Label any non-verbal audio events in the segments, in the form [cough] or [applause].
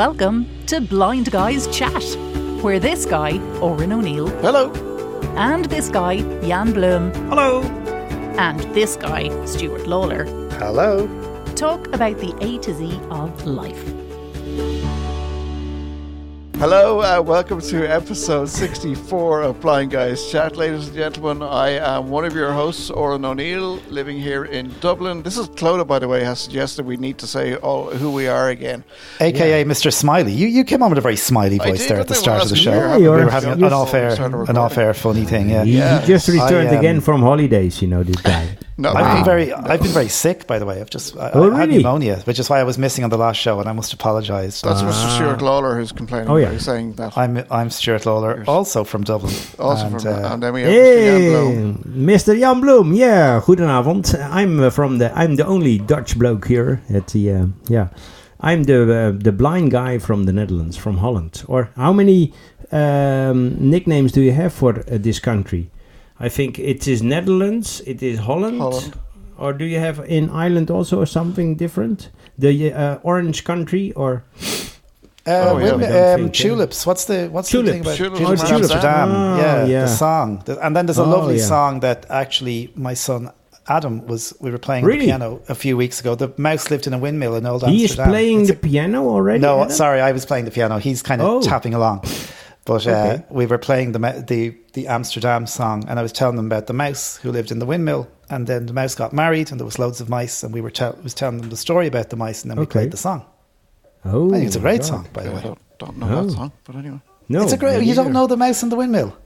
Welcome to Blind Guys Chat, where this guy, Oren O'Neill, Hello. and this guy, Jan Bloom, Hello. and this guy, Stuart Lawler, Hello. talk about the A to Z of life. Hello, uh, welcome to episode 64 of Blind Guys Chat. Ladies and gentlemen, I am one of your hosts, Oren O'Neill, living here in Dublin. This is Clodagh, by the way, has suggested we need to say all, who we are again. AKA Mr. Smiley. You you came on with a very smiley voice did, there at the start of the show. year. we Yeah, were you're- having you're- an off air an off air funny thing, yeah. He, Yeah. he just returned I, um, again from holidays, you know, this guy. No, I've wow. been very I've been very sick by the way. I've just I, Oh, I had really? pneumonia, which is why I was missing on the last show and I must apologise. That's Uh, Mr. Stuart Lawler who's complaining. Oh, yeah. He's saying that. I'm I'm Stuart Lawler, also from Dublin. also and, from, uh, and then we have Mr. Jan Hey, Bloom. Mr. Jan Bloom. Yeah, goedenavond. I'm uh, from the. I'm the only Dutch bloke here at the. Uh, yeah, I'm the uh, the blind guy from the Netherlands, from Holland. Or how many um, nicknames do you have for uh, this country? I think it is Netherlands. It is Holland. Holland. Or do you have in Ireland also something different? The uh, Orange Country or Uh, Oh, yeah. wait, I don't um, tulips. What's the what's the Tulips. thing about Tulips tulips from Amsterdam. Amsterdam? Oh, yeah, yeah. the song. And then there's a Oh, lovely yeah. song that actually my son Adam was. We were playing Really? the piano a few weeks ago. The mouse lived in a windmill in old he is Amsterdam. playing It's the piano already. No, Adam? sorry, I was playing the piano. He's kind of Oh. tapping along. But uh, Okay. we were playing the, the the Amsterdam song, and I was telling them about the mouse who lived in the windmill, and then the mouse got married, and there was loads of mice, and we were tell- was telling them the story about the mice, and then we Okay. played the song. Oh, I think it's a great God. song, by the Yeah, I way. don't, don't know that Oh. song, but anyway. No, it's a great. me You don't know the mouse and the windmill?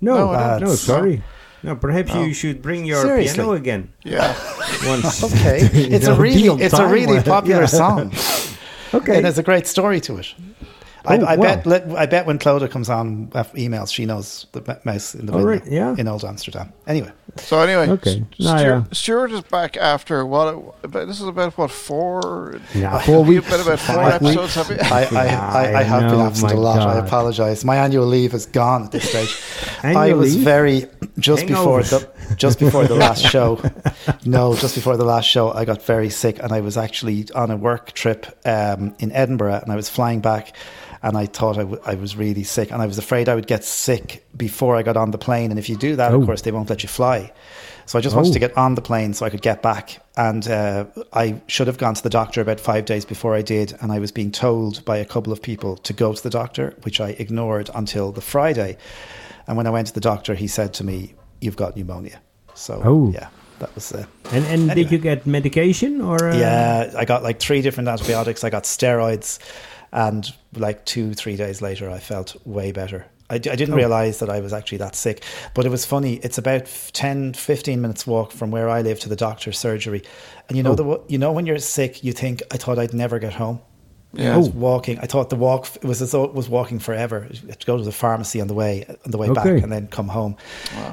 No, No, I don't. no, sorry. No, perhaps No. you should bring your Seriously? piano again Yeah. [laughs] once. [laughs] Okay, [laughs] You it's a know, really it's a really popular Yeah. song. Okay. and has a great story to it. I, Oh, I wow. bet. Let, I bet when Clodagh comes on uh, emails, she knows the mouse in the Oh, right, yeah. in old Amsterdam. Anyway, So anyway, Okay. S- Stuart, yeah. Stuart is back after what? About, this is about what four? Yeah, four Have weeks. been about four Five weeks. episodes. Have you? [laughs] I, I, I, I have I been absent a lot. I apologise. My annual leave is gone at this stage. [laughs] I was leave? very just before the just before the last [laughs] show. No, just before the last show, I got very sick, and I was actually on a work trip um, in Edinburgh, and I was flying back. And I thought I, w- I was really sick, and I was afraid I would get sick before I got on the plane. And if you do that, Oh. of course, they won't let you fly. So I just wanted Oh. to get on the plane so I could get back. And uh, I should have gone to the doctor about five days before I did. And I was being told by a couple of people to go to the doctor, which I ignored until the Friday. And when I went to the doctor, he said to me, You've got pneumonia. So, Oh. yeah, that was uh, And and did you get medication or? Uh, Yeah, I got like three different antibiotics. I got steroids. And like two, three days later, I felt way better. I didn't Oh. realize that I was actually that sick. But it was funny. It's about f- 10, 15 minutes walk from where I live to the doctor's surgery. And you know, Oh. the, you know when you're sick, you think, I thought I'd never get home. Yeah. I was Oh. walking. I thought the walk it was as though it was walking forever. Had to go to the pharmacy on the way on the way back and then come home.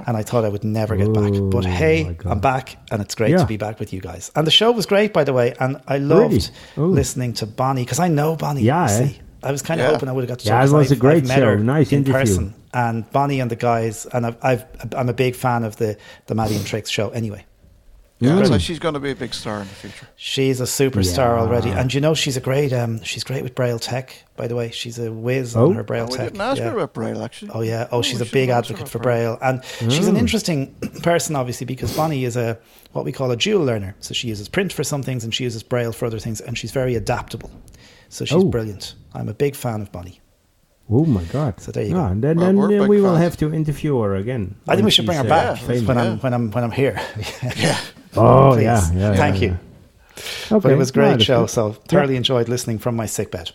And I thought I would never get back. But Oh, hey. I'm back, and it's great Yeah. to be back with you guys. And the show was great, by the way. And I loved Really? Oh. listening to Bonnie because I know Bonnie. Yeah, eh? I was kind of Yeah. hoping I would have got to Yeah, talk was a great I've show. Nice in interview. person. And Bonnie and the guys, and I've, I've I'm a big fan of the the Maddie and Tricks show. Anyway, Yeah, Mm. so she's going to be a big star in the future. She's a superstar Yeah. already, and you know she's a great. Um, she's great with Braille tech. By the way, she's a whiz Oh. on her Braille Oh, we didn't ask yeah. her about Braille, actually. Oh yeah. Oh, she's we a big have asked her advocate for Braille, and she's an Oh. interesting person, obviously, because Bonnie is a what we call a dual learner. So she uses print for some things, and she uses Braille for other things, and she's very adaptable. So she's Oh. brilliant. I'm a big fan of Bonnie. Oh my God! So there you Ah, go. Then, Well, then we're uh, big we will have to interview her again. I think we should bring her back uh, famous. when yeah. I'm when I'm when I'm here. [laughs] Yeah. Oh Please. yeah, yeah. Thank yeah, you. yeah. But it was a great show, good. so thoroughly enjoyed listening from my sick bed.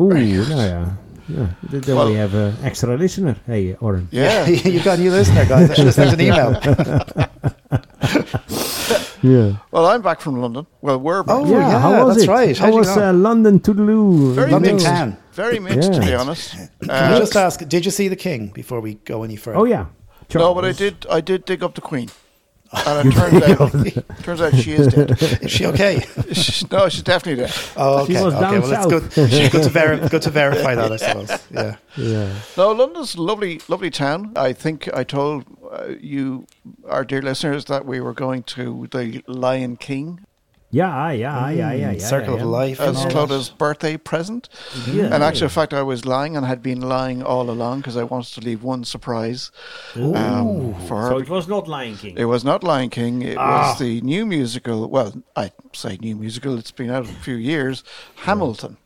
Oeh, yeah. ja. ja. Then Well- we have an extra listener. Hey, Oren. Yeah. [laughs] you got a new listener, guys. I should have sent an email. [laughs] [laughs] Yeah. well, I'm back from London. Well, we're back. Oh, yeah, yeah, how was that's it? right. How How'd was go? uh, London Toodaloo? Very London mixed. can. Very mixed, to be honest. Can I Uh, just ask, did you see the King before we go any further? Oh yeah. no, but I did. I did dig up the Queen, and it turns out turns out she is dead. Is she okay? [laughs] She's- no, she's definitely dead. Oh, She okay. was okay. down Well, it's south. good. good to ver- good to verify that, I suppose. [laughs] Yeah. Yeah. No, London's a lovely, lovely town. I think I told uh, you, our dear listeners, that we were going to the Lion King Yeah, yeah, yeah, yeah, yeah. Circle yeah, of. Life. and as all Clodagh's birthday present. Yeah. And actually, in fact, I was lying and had been lying all along because I wanted to leave one surprise um, for her. So it was not Lion King. It was not Lion King. It Ah. was the new musical. Well, I say new musical. It's been out a few years. Hamilton.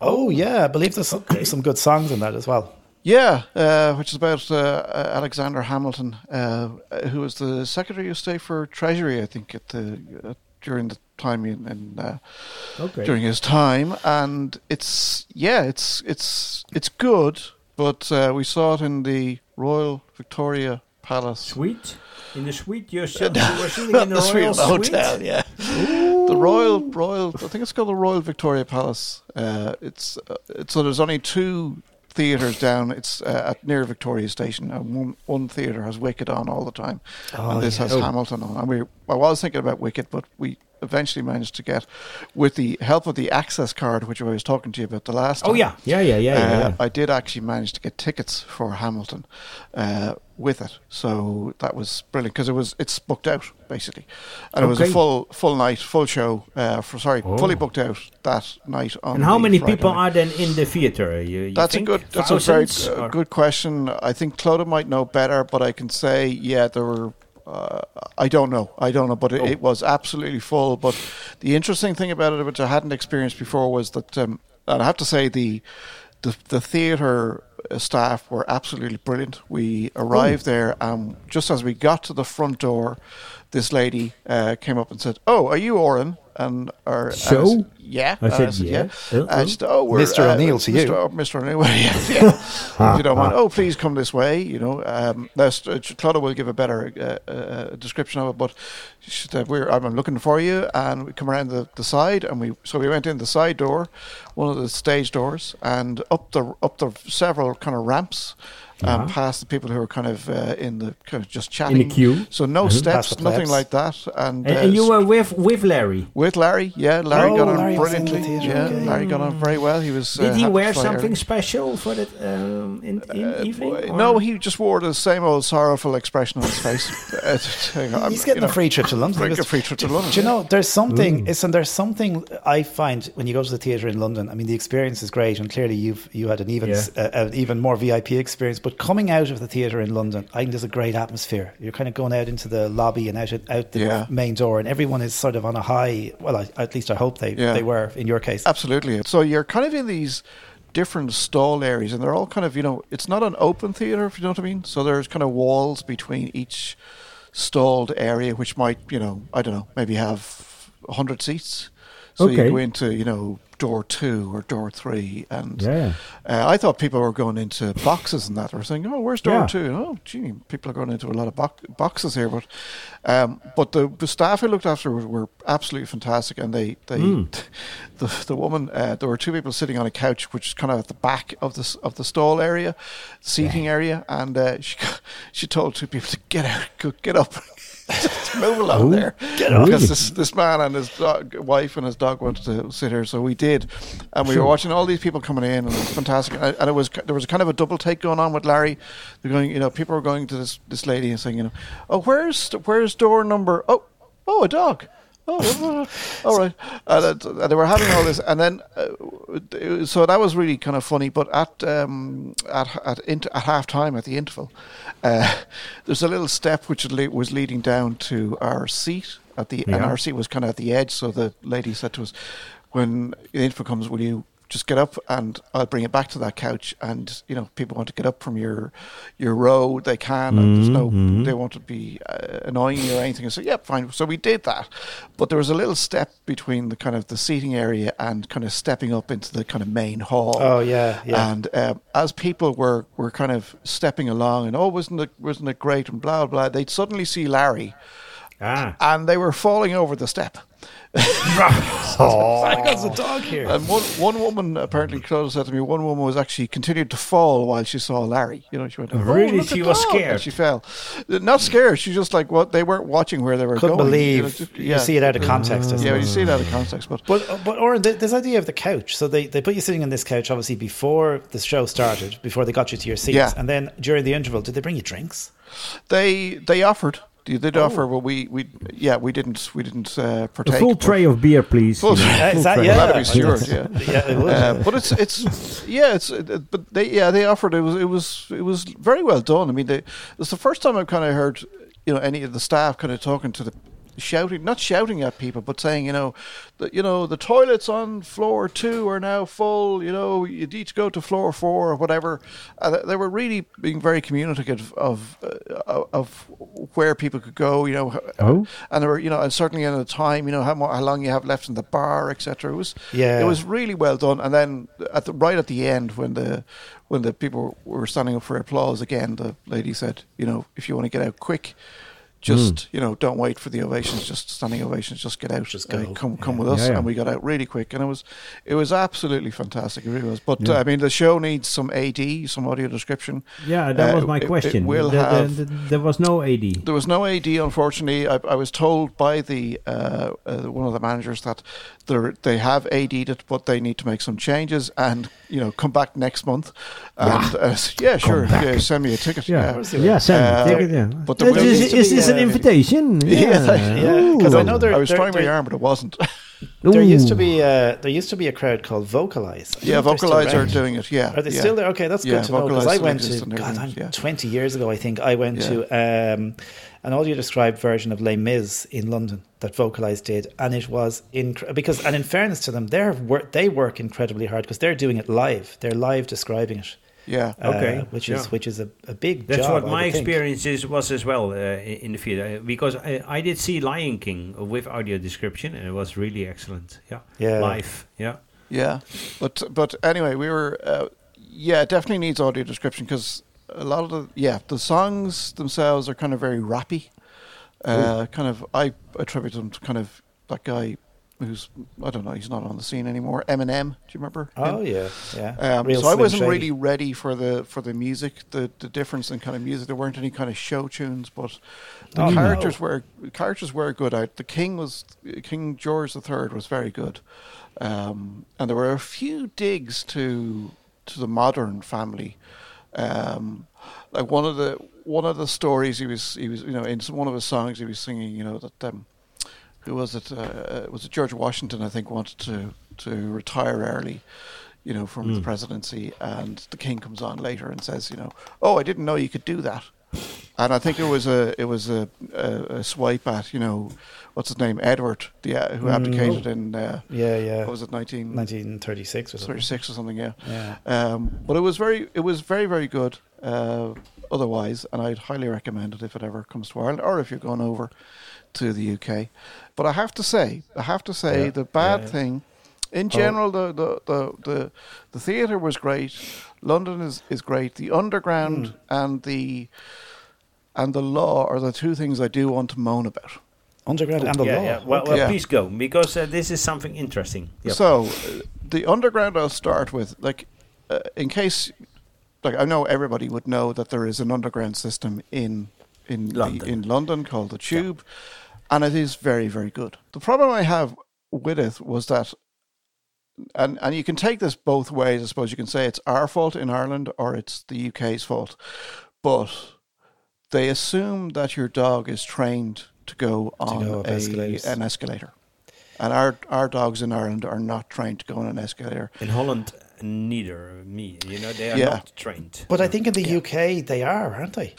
Oh yeah, I believe there's some, some good songs in that as well. Yeah, uh, which is about uh, uh, Alexander Hamilton, uh, who was the Secretary of State for Treasury, I think, at the uh, during the time in, in uh, Okay. during his time, and it's yeah, it's it's it's good, but uh, we saw it in the Royal Victoria Palace. Suite? In the suite yourself? [laughs] you were sitting in the, the royal suite? hotel, yeah. The Royal Royal, I think it's called the Royal Victoria Palace. Uh, it's, uh, it's so there's only two theatres down. It's uh, at near Victoria Station, and one one theatre has Wicked on all the time, Oh, and this yeah. has Oh. Hamilton on. And we, I was thinking about Wicked, but we eventually managed to get, with the help of the access card, which I was talking to you about the last. Oh, time, yeah. Yeah, yeah, yeah. yeah, uh, yeah. I did actually manage to get tickets for Hamilton uh, with it, so that was brilliant because it was it's booked out basically, and it was a full full night, full show. Uh, for sorry, Oh. fully booked out that night. On And how many Friday people night. are then in the theater? You, you That's think? a good. That's a very good question. I think Clodagh might know better, but I can say, yeah, there were. Uh, I don't know. I don't know, but it, Oh. it was absolutely full. But the interesting thing about it, which I hadn't experienced before, was that, um, and I have to say, the the, the theatre staff were absolutely brilliant. We arrived there, and just as we got to the front door, this lady uh, came up and said, "Oh, are you Oren?" And or and I So? said, yeah, I And said, yeah. yeah. Uh-oh. And she said, "Oh, we're Mr. O'Neill to you. Mr. O- Mr. O'Neill, [laughs] well, yeah, yeah. [laughs] if you don't mind, oh, please come this way. You know, um, that's, uh, Clodagh will give a better uh, uh, description of it. But she said, "We're I'm looking for you," and we come around the, the side, and we so we went in the side door, one of the stage doors, and up the up the several kind of ramps. Yeah. And past the people who are kind of uh, in the kind of just chatting In the queue. So no Mhm. Steps, nothing like that. And, And, uh, and you were with with Larry. with Larry, yeah, Larry Oh, got on Larry was the brilliantly. yeah, okay. Larry got on very well. He was. Did uh, he wear something early. special for that um, in, in Uh, evening? or- no, he just wore the same old sorrowful expression on his face. [laughs] [laughs] Uh, hang on, He's getting you a know, free trip to London. free- a free trip to London, Do you know, there's something, Mm. listen, there's something I find when you go to the theatre in London. I mean, the experience is great, and clearly you've you had an even Yeah. uh, an even more VIP experience. But coming out of the theatre in London, I think there's a great atmosphere. You're kind of going out into the lobby and out out the Yeah. main door, and everyone is sort of on a high. Well, I, at least I hope they Yeah. they were in your case. Absolutely. So you're kind of in these different stall areas, and they're all kind of, you know, it's not an open theatre, if you know what I mean. So there's kind of walls between each stalled area, which might, you know, I don't know, maybe have 100 seats. So Okay. you go into, you know, door two or door three, and Yeah. uh, I thought people were going into boxes and that. Were saying, "Oh, where's door Yeah. two? Oh, gee, people are going into a lot of bo- boxes here." But, um, but the, the staff I looked after were, were absolutely fantastic, and they they Mm. [laughs] the the woman uh, there were two people sitting on a couch, which is kind of at the back of the of the stall area, seating area, and uh, she [laughs] she told two people to get out, get up. Just [laughs] move along there, get up. because this this man and his dog, wife and his dog wanted to sit here, so we did, and we Sure. were watching all these people coming in, and it was fantastic. And, and it was there was kind of a double take going on with Larry. They're going, you know, people were going to this this lady and saying, you know, oh, where's where's door number? Oh, oh, a dog. Oh, uh, all right. And, uh, and they were having all this, and then uh, so that was really kind of funny. But at um, at at, int- at half time at the interval, uh, [laughs] there's a little step which was leading down to our seat at the, and our seat was kind of at the edge. So the lady said to us, "When the interval comes, will you?" Just get up and I'll bring it back to that couch. And you know, people want to get up from your your row, they can. And there's no, Mhm. they want to be uh, annoying you or anything. So yeah, fine. So we did that, but there was a little step between the kind of the seating area and kind of stepping up into the kind of main hall. Oh yeah, yeah. And um, as people were, were kind of stepping along, and oh, wasn't it wasn't it great, and blah blah, they'd suddenly see Larry, Ah. and they were falling over the step. [laughs] There's a dog here. And one one woman apparently Clodagh said to me, one woman was actually continued to fall while she saw Larry. You know, she went, oh, oh Really? look She was dog," scared? And she fell. Uh, not scared. She just like what they weren't watching where they were Couldn't going. believe You, know, you, see it out of context. Mm. I Yeah, suppose. you see it out of context, but But uh, but Oren, this idea of the couch. So they, they put you sitting on this couch obviously before the show started, before they got you to your seats, Yeah. and then during the interval, did they bring you drinks? they they offered They did offer, but we, we yeah we didn't we didn't uh, A full tray of beer, please. Full- you know, Uh, full that- tray. yeah, That'd be I yeah. yeah, it would. Uh, but it's it's yeah it's it, but they yeah they offered it was it was it was very well done. I mean they, it's the first time I've kind of heard you know any of the staff kind of talking to the shouting not shouting at people but saying you know that you know the toilets on floor two are now full you know you need to go to floor four or whatever uh, they were really being very communicative of uh, of where people could go you know Oh. and there were you know and certainly in the time you know how, how long you have left in the bar etc it was Yeah. it was really well done. And then at the right at the end, when the when the people were standing up for applause again, the lady said, "You know, if you want to get out quick, just you know, don't wait for the ovations. Just standing ovations. Just get out. Just Uh, go. come come Yeah. with us." Yeah, yeah. And we got out really quick, and it was it was absolutely fantastic. It really was. But Yeah. uh, I mean, the show needs some AD, some audio description. Yeah, that Uh, was my it- it question. will The- the- have- the- there was no AD. There was no AD, unfortunately. I, I was told by the uh, uh, one of the managers that they're- have AD'd it, but they need to make some changes and you know come back next month. And uh, yeah, sure, yeah, send me a ticket. Yeah, yeah. Sam. Uh, take it, yeah. but the Is- will is, needs to is be, this an uh, invitation? [laughs] Yeah, yeah, 'cause I know there- I was there- trying my there- arm, but it wasn't. There used to be a, there used to be a crowd called VocalEyes. I yeah, don't know if they're still VocalEyes are doing it. Yeah, Are they yeah. still there? Okay, that's Yeah, good to know because I went to God, I'm yeah. 20 years ago. I think I went Yeah. to um, an audio described version of Les Mis in London that VocalEyes did, and it was incre- because and in fairness to them, they're they work incredibly hard because they're doing it live. They're live describing it. Yeah, uh, Okay, which is yeah. which is a, a big That's job, what I my experience is, was as well uh, in the field uh, because I, I did see Lion King with audio description and it was really excellent. Yeah, Yeah. live. Yeah, Yeah, but but anyway, we were uh, yeah, it definitely needs audio description because a lot of the yeah the songs themselves are kind of very rappy. Uh, kind of, I attribute them to kind of that guy who's I don't know, he's not on the scene anymore. Eminem, do you remember? Oh yeah, yeah. Um, so I wasn't Shady. really ready for the for the music, the the difference in kind of music. There weren't any kind of show tunes, but the Oh, no. characters were characters were good. Out the king was King George III was very good, um, and there were a few digs to to the modern family. Um, like one of the one of the stories he was he was you know in one of his songs he was singing you know that um, who was it? Uh, uh, was it George Washington? I think wanted to to retire early, you know, from the presidency, and the king comes on later and says, you know, oh, I didn't know you could do that, and I think it was a it was a, a, a swipe at you know, what's his name, Edward, the uh, who abdicated in uh, Yeah, yeah. what was it, nineteen 1936 or something. thirty six or something, yeah. Yeah. Um, but it was very, it was very, very good. Uh, otherwise, and I'd highly recommend it if it ever comes to Ireland, or if you're going over to the UK. But I have to say, I have to say, Yeah, the bad yeah, yeah. thing, in general, the the the the, the theatre was great. London is is great. The underground Hmm. and the and the law are the two things I do want to moan about. Underground and the yeah, law. yeah. Well, well please go because uh, this is something interesting. Yep. So, uh, the underground I'll start with, like, uh, in case, like, I know everybody would know that there is an underground system in in London. The, in London called the Tube, and it is very very good. The problem I have with it was that, and and you can take this both ways. I suppose you can say it's our fault in Ireland or it's the UK's fault, but they assume that your dog is trained to go on go a, an escalator. And our our dogs in Ireland are not trained to go on an escalator. in Holland, neither me. You know, they are Yeah. not trained. But I think in the UK they are, aren't they?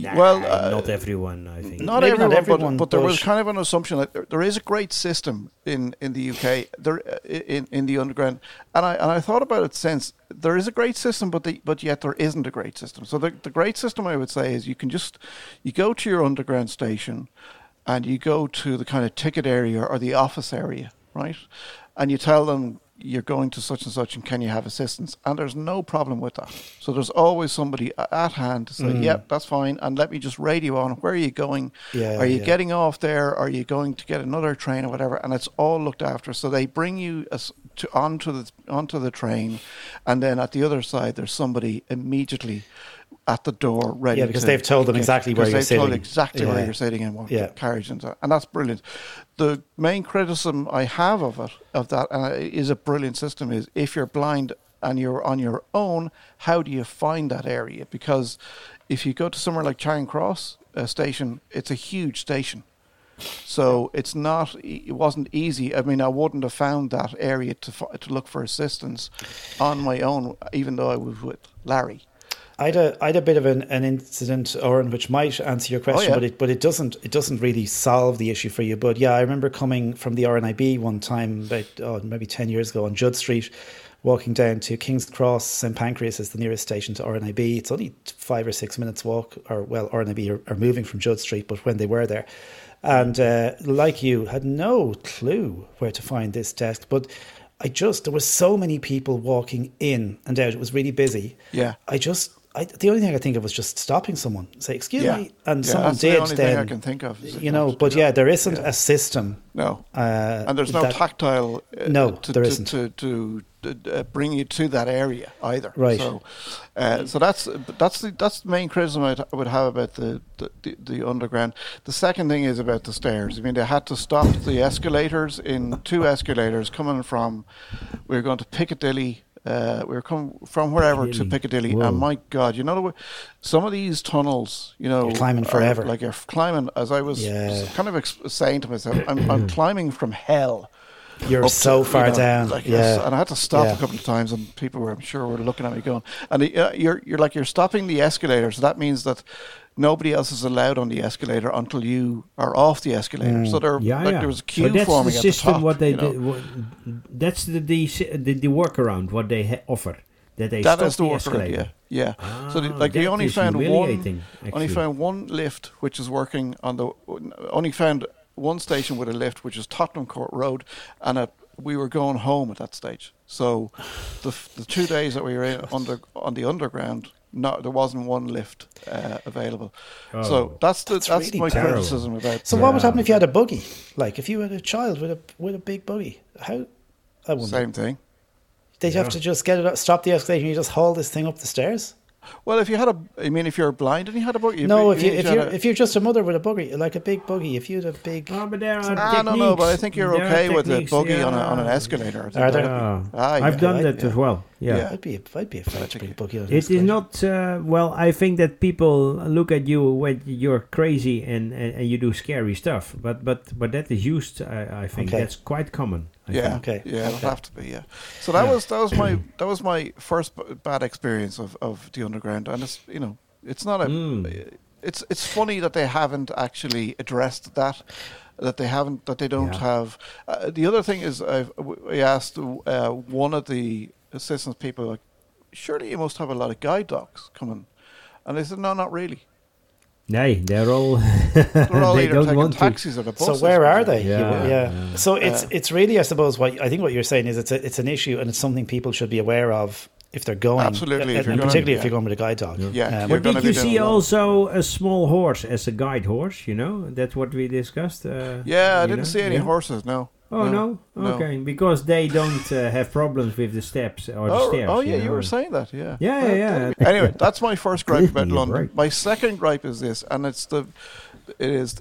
Nah, well, uh, not everyone. I think. Not everyone, not everyone, but, but there was kind of an assumption that there, there is a great system in, in the UK, there uh, in in the underground, and I and I thought about it since there is a great system, but the, but yet there isn't a great system. So the the great system I would say is you can just you go to your underground station, and you go to the kind of ticket area or the office area, right, and you tell them you're going to such and such and can you have assistance and there's no problem with that so there's always somebody at hand to say Mm. yep that's fine and let me just radio on where are you going Yeah, are you yeah. getting off there? Are you going to get another train or whatever? And it's all looked after. So they bring you as, to onto the onto the train, and then at the other side, there's somebody immediately at the door ready. Yeah, because to they've told them exactly where you're sitting. they've told exactly where you're sitting and what Yeah. carriage and so, and that's brilliant. The main criticism I have of it of that and it is a brilliant system is if you're blind and you're on your own, how do you find that area? Because if you go to somewhere like Charing Cross, uh, station, it's a huge station. So it's not. It wasn't easy. I mean, I wouldn't have found that area to to look for assistance on my own, even though I was with Larry. I had a, I had a bit of an, an incident, Oren, which might answer your question, yeah. but it but it doesn't it doesn't really solve the issue for you. But yeah, I remember coming from the RNIB one time about oh, maybe ten years ago on Judd Street, walking down to King's Cross, St Pancras is the nearest station to RNIB. It's only five or six minutes walk, or well, RNIB are, are moving from Judd Street, but when they were there, and uh, like you, had no clue where to find this desk, but. I just there were so many people walking in and out. It was really busy. Yeah. I just I, the only thing I could think of was just stopping someone, say excuse Yeah, me, and Yeah, someone that's did. the only then thing I can think of. you know, but yeah, there isn't Yeah. a system. no, Uh, and there's no that- tactile. Uh, No, to, there to, isn't. to to, uh, bring you to that area either. Right. So, uh, so that's that's the that's the main criticism I'd, have about the, the, the, the underground. The second thing is about the stairs. I mean, they had to stop the escalators in two escalators coming from. We're going to Piccadilly. Uh, we were coming from wherever to Piccadilly. Piccadilly, Whoa. and my God, you know some of these tunnels, you know, You're climbing forever. Like you're climbing, as I was Yeah. kind of ex- saying to myself, I'm, I'm [clears throat] climbing from hell. You're so to, far you know, down. like yeah, and I had to stop Yeah. a couple of times, and people were, I'm sure, were looking at me going, and uh, you're you're like you're stopping the escalator, so that means that nobody else is allowed on the escalator until you are off the escalator. So there, Yeah, like yeah. there was a queue that's forming the at the system. top. what they you know. did, what, that's the the, the the workaround. What they ha- offer that they That is the the workaround, escalator. yeah, yeah. so the, Ah, like we that only found one, only found one lift which is working on the, only found one station with a lift which is Tottenham Court Road, and a, we were going home at that stage. So the the two days that we were in under on the underground, no, there wasn't one lift uh, available. Oh. So that's the that's, That's really my terrible. criticism about. It. So what would happen if you had a buggy? Like if you had a child with a with a big buggy, how? I wouldn't. Same thing. They'd have to just get it, up, stop the escalator, and you just haul this thing up the stairs. Well, if you had a, I mean, if you're blind and you had a buggy, no, if you mean if had you're a- if you're just a mother with a buggy, like a big buggy, if you had a big, Oh, but there are I don't but I think you're There okay with a techniques, buggy on, a, on an escalator. I think Are there? that'd be- Yeah. Ah, I've yeah. done I- that yeah. as well. Yeah. Yeah. I'd be I'd be afraid to bring a buggy on an It is escalator. not uh, well. I think that people look at you when you're crazy and, and, and you do scary stuff. But but but that is used. I, I think Okay. that's quite common. I Yeah. Okay. yeah, it'll have to be. Yeah. So that Yeah. was that was my [clears throat] that was my first b- bad experience of, of the underground, and it's you know it's not a Mm. it's it's funny that they haven't actually addressed that, that they haven't that they don't Yeah. have. Uh, the other thing is I've, I asked uh, one of the assistance people like, surely you must have a lot of guide dogs coming, and they said no, not really. Nay, they're all. [laughs] They're all they don't taking want to. taxis or the So where are they? Yeah, You- yeah. So it's Uh, it's really, I suppose, what I think what you're saying is it's a, it's an issue and it's something people should be aware of if they're going. Absolutely, if and you're gonna- particularly if you're going with a guide dog. Yeah, Um, But did you see also a small horse as a guide horse? You know, that's what we discussed. Uh, Yeah, I didn't know? see any Yeah? horses. No. Oh no. no. okay, because they don't uh, have problems with the steps or the Oh, stairs. oh yeah, you know. were saying that. Yeah. Yeah, Uh, yeah, yeah. anyway, that's my first [laughs] gripe about London. right. My second gripe is this, and it's the, it is,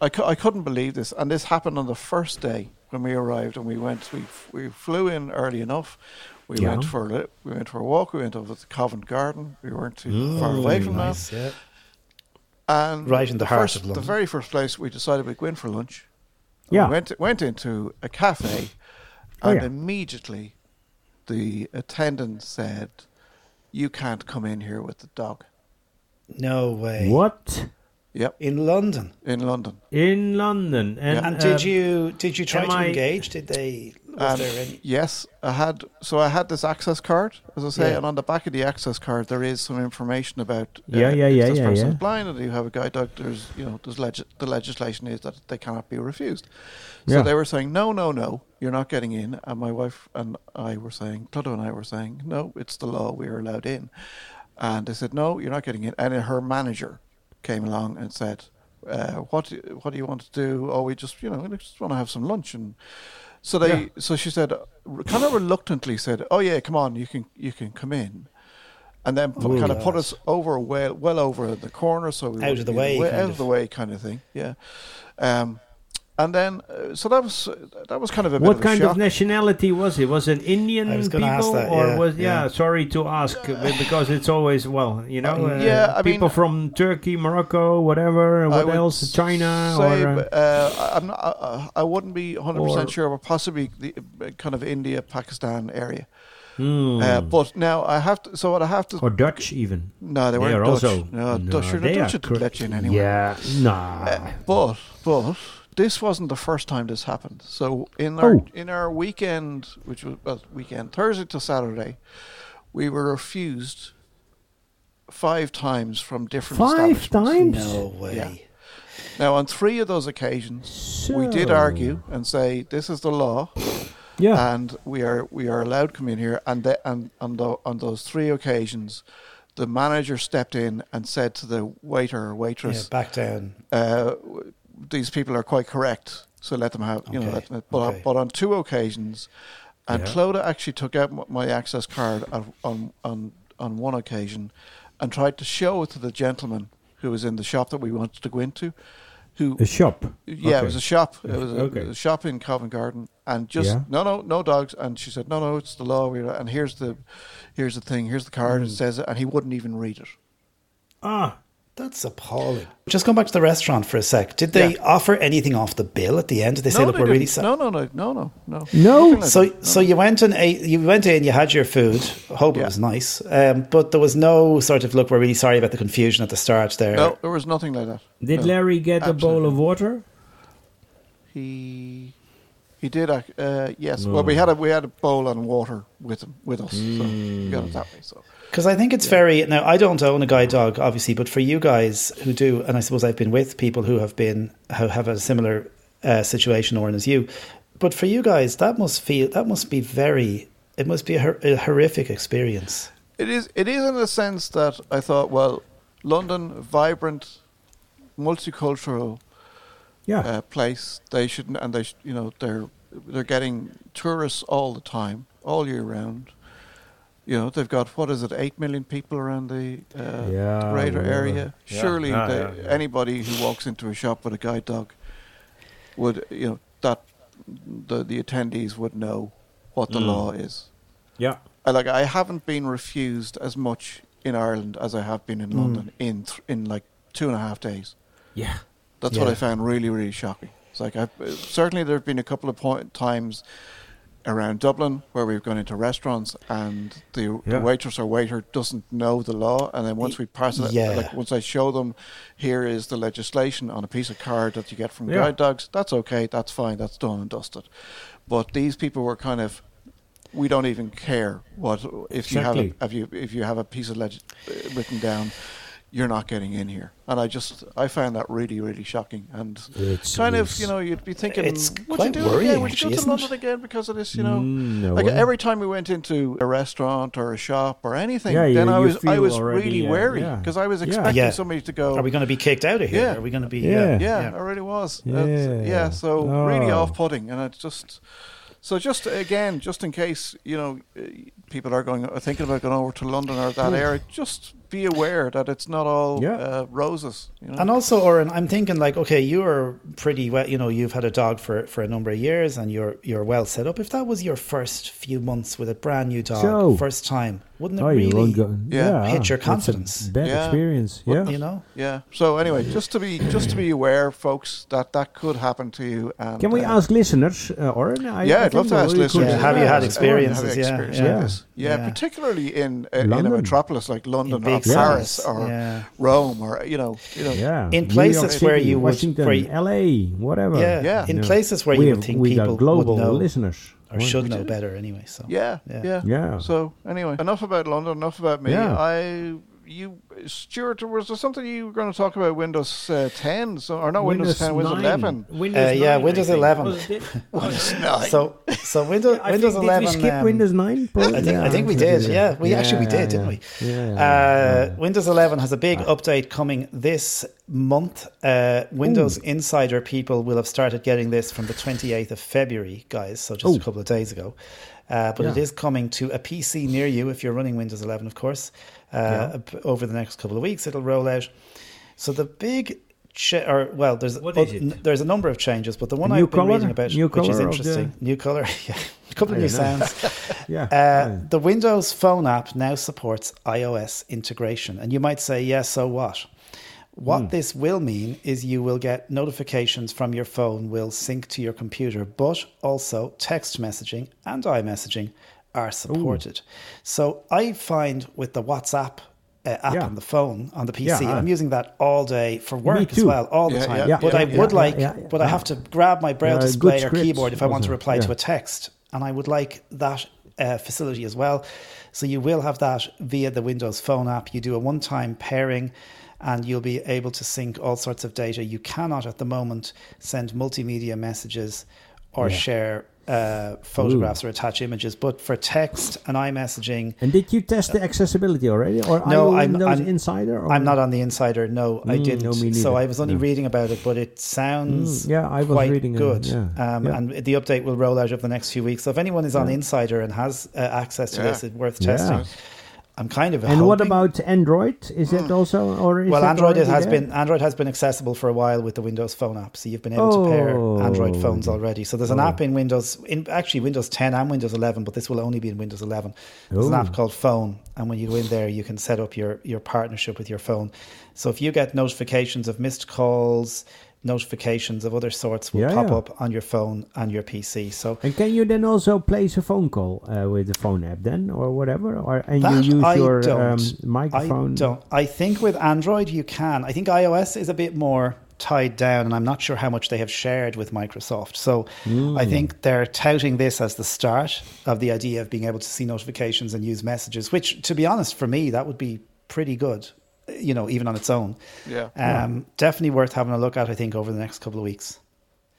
I, cou- I couldn't believe this, and this happened on the first day when we arrived, and we went, we f- we flew in early enough. We Yeah. went for a we went for a walk. We went over to Covent Garden. We weren't too Mm, far away from nice, yeah. that. And Right in the heart first, of The very first place we decided we'd go in for lunch. Yeah. We went went into a cafe, Oh, and yeah. immediately the attendant said, "You can't come in here with the dog." No way. What Yep, in London? in London. in London? And, And did uh, you did you try to I- engage? Did they? Was And there any? yes, I had. So I had this access card, as I say, Yeah. and on the back of the access card there is some information about. uh, Yeah, yeah, if yeah, This yeah, person's yeah. blind, and you have a guide dog. There's, you know, there's leg- the legislation is that they cannot be refused. So Yeah. they were saying, no, no, no, you're not getting in. And my wife and I were saying, Clodagh and I were saying, no, it's the law. We are allowed in. And they said, no, you're not getting in. And her manager came along and said, uh, what do, what do you want to do? Oh, we just, you know, we just want to have some lunch. And so they, Yeah. so she said, kind of reluctantly said, oh yeah, come on, you can, you can come in. And then Ooh. kind of put us over well, well over the corner, so we Out of the be way, out of of. the way, kind of thing. Yeah. Um, and then uh, so that was that was kind of a bit What of a kind shock. of nationality was it? Was it Indian I was people, ask that, or yeah, was yeah, yeah. Sorry to ask, uh, because it's always well, you know, Uh, uh, yeah, I people mean- from Turkey, Morocco, whatever. I What else? China say, or uh, uh, I- I'm not, I, I wouldn't be 100 percent sure, but possibly the uh, kind of India, Pakistan area. hmm, Uh, but now I have to. So what I have to. or Dutch even. no, they They weren't are Dutch. also no, Dutch. they Dutch are didn't cor- let you in anyway. Yeah, nah. Uh, but but this wasn't the first time this happened. So in our Oh. in our weekend, which was well, weekend Thursday to Saturday, we were refused five times from different Five times. No way. Yeah. Now, on three of those occasions, we did argue and say this is the law, Yeah. and we are we are allowed to come in here. And the, and on the, on those three occasions, the manager stepped in and said to the waiter or Yeah, waitress, back down. uh, w- "These people are quite correct, so let them have you know." Okay, Let but, okay. but on two occasions, and Yeah. Clodagh actually took out my access card at, on on on one occasion, and tried to show it to the gentleman who was in the shop that we wanted to go into, who a shop. yeah, it was a shop. It was a, Okay. a shop in Covent Garden, and just Yeah. no, no, no dogs. And she said, no, no, it's the law. And here's the, here's the thing. Here's the card. Mm. It says it, and he wouldn't even read it. Ah, That's appalling. Just come back to the restaurant for a sec. Did they Yeah. offer anything off the bill at the end? Did they say, no, look, they we're really didn't. sorry? no, no, no, no, no, no, No? So, that. so you went and ate, you went in, you had your food. Hope it was nice, um, but there was no sort of look. We're really sorry about the confusion at the start there. no, there was nothing like that. did No. Larry get a bowl of water? He, he did. Uh, yes. Well, we had a we had a bowl and water with him with us. So we got it that way. So Because I think it's very now. I don't own a guide dog, obviously, but for you guys who do, and I suppose I've been with people who have been who have a similar uh, situation, or as you. But for you guys, that must feel that must be very. It must be a, a horrific experience. It is. It is in a sense that I thought, well, London, vibrant, multicultural Yeah. uh, place. They shouldn't, and they, sh- you know, they're they're getting tourists all the time, all year round. You know, they've got what is it, eight million people around the uh, Yeah, greater whatever. area. Yeah. Surely, Yeah, they, yeah, yeah. anybody who walks into a shop with a guide dog would, you know, that the the attendees would know what the Mm. law is. yeah. I like I haven't been refused as much in Ireland as I have been in Mm. London in th- in like two and a half days. Yeah. That's what I found really really shocking. It's like I've, certainly there have been a couple of point, times around Dublin where we've gone into restaurants and the, Yeah. the waitress or waiter doesn't know the law, and then once we pass it, Yeah. like once I show them, here is the legislation on a piece of card that you get from Yeah. guide dogs. That's okay. That's fine. That's done and dusted. But these people were kind of. We don't even care what if you have a, if you if you have a piece of leg- uh, written down, you're not getting in here. And I just I found that really really shocking and It's- kind of you know you'd be thinking It's would quite you do it worrying, again? Would you go to London it? again because of this? You know, Mm, no like way. every time we went into a restaurant or a shop or anything, Yeah, you- then I was I was already, really uh, wary yeah. because I was expecting Yeah. somebody to go. Are we going to be kicked out of here? Yeah. Are we going to be? Yeah. yeah, I really was. That's- Yeah. yeah. So really Oh. off-putting, and it's just. So just again, just in case you know uh, people are going are thinking about going over to London or that area, just be aware that it's not all Yeah. uh, roses. You know? And also, Oren, I'm thinking like, okay, you are pretty well. You know, you've had a dog for, for a number of years, and you're you're well set up. If that was your first few months with a brand new dog, So- first time, wouldn't it Oh, really? go. Yeah. Hit your it's a confidence. Bad Yeah. experience. Yeah. You know, Yeah. So anyway, just to be just to be aware, folks, that that could happen to you. And, Can we uh, ask listeners, uh, Oren? I, Yeah, I I'd love to ask listeners. Yeah, have you had uh, experiences? have you Yeah, yeah. this? Yeah, Yeah. particularly in uh, in a metropolis like London In or Paris or yeah. Rome or you know you know Yeah. In places York where City, you would- Washington, where you- LA, whatever. yeah, Yeah. in Yeah. places where we you have, would think we people global would know listeners. or We- should know better anyway. So yeah Yeah. yeah Yeah. So anyway, enough about London. Enough about me. Yeah. I you Stuart, was there something you were going to talk about Windows uh, 10? So or not Windows, 10, Windows 9. 11. Windows Uh, yeah, 9, I Windows 11. Was? [laughs] Windows 9. so so Windows I Windows think, 11. Did we skip um, Windows 9? I think I think we did. Yeah, we actually we did, didn't we? Yeah. Uh, Windows 11 has a big update coming this month. Uh, Windows Insider people will have started getting this from the 28th of February, guys. So just a Oh. couple of days ago. Uh, but it Yeah. is coming to a PC near you if you're running Windows 11, of course. Uh, Yeah. Over the next couple of weeks, it'll roll out. So the big Ch- or well, there's oh, it? n- there's a number of changes, but the one I've been colour? reading about, New which is interesting, new color, [laughs] yeah, a couple of new know. sounds. [laughs] Yeah. Uh, the Windows Phone app now supports iOS integration, and you might say, "Yes, so what?" What Hmm. this will mean is you will get notifications from your phone will sync to your computer, but also text messaging and iMessaging are supported. So I find with the WhatsApp uh, app Yeah. on the phone on the PC, Yeah, I'm using that all day for work as well, all the time. yeah, Yeah, but yeah, I yeah, would yeah, like, yeah, yeah. but I have to grab my braille Yeah, display or keyboard if I want to also, reply to a text, and I would like that uh, facility as well. So you will have that via the Windows Phone app. You do a one-time pairing, and you'll be able to sync all sorts of data. You cannot at the moment send multimedia messages or Yeah. share uh, photographs or attach images, but for text and iMessaging. and did you test the accessibility already, or are No, you I'm- Windows I'm- Insider? Or? I'm not on the insider. No, I Mm, didn't. no, so. I was only No. reading about it, but it sounds Mm, yeah, I was quite reading, good. yeah, Um, yeah. And the update will roll out over the next few weeks. So if anyone is on Insider and has uh, access to Yeah. this, it's worth Yeah. testing. I'm kind of And what about Android? Is it hmm. also, or is well, Android has there? been Android has been accessible for a while with the Windows Phone app, so you've been able to pair Oh, Android phones already. So there's an Oh. app in Windows, in actually Windows 10 and Windows 11, but this will only be in Windows 11. There's an Oh. app called Phone, and when you go in there, you can set up your your partnership with your phone. So if you get notifications of missed calls, notifications of other sorts will Yeah, pop yeah. up on your phone and your PC. So And can you then also place a phone call uh, with the phone app then, or whatever, or and you use I your um, I microphone? don't. I think with Android you can. I think iOS is a bit more tied down, and I'm not sure how much they have shared with Microsoft. So Hmm. I think they're touting this as the start of the idea of being able to see notifications and use messages. Which, to be honest, for me, that would be pretty good. You know, even on its own. Yeah. Um, Definitely worth having a look at. I think over the next couple of weeks.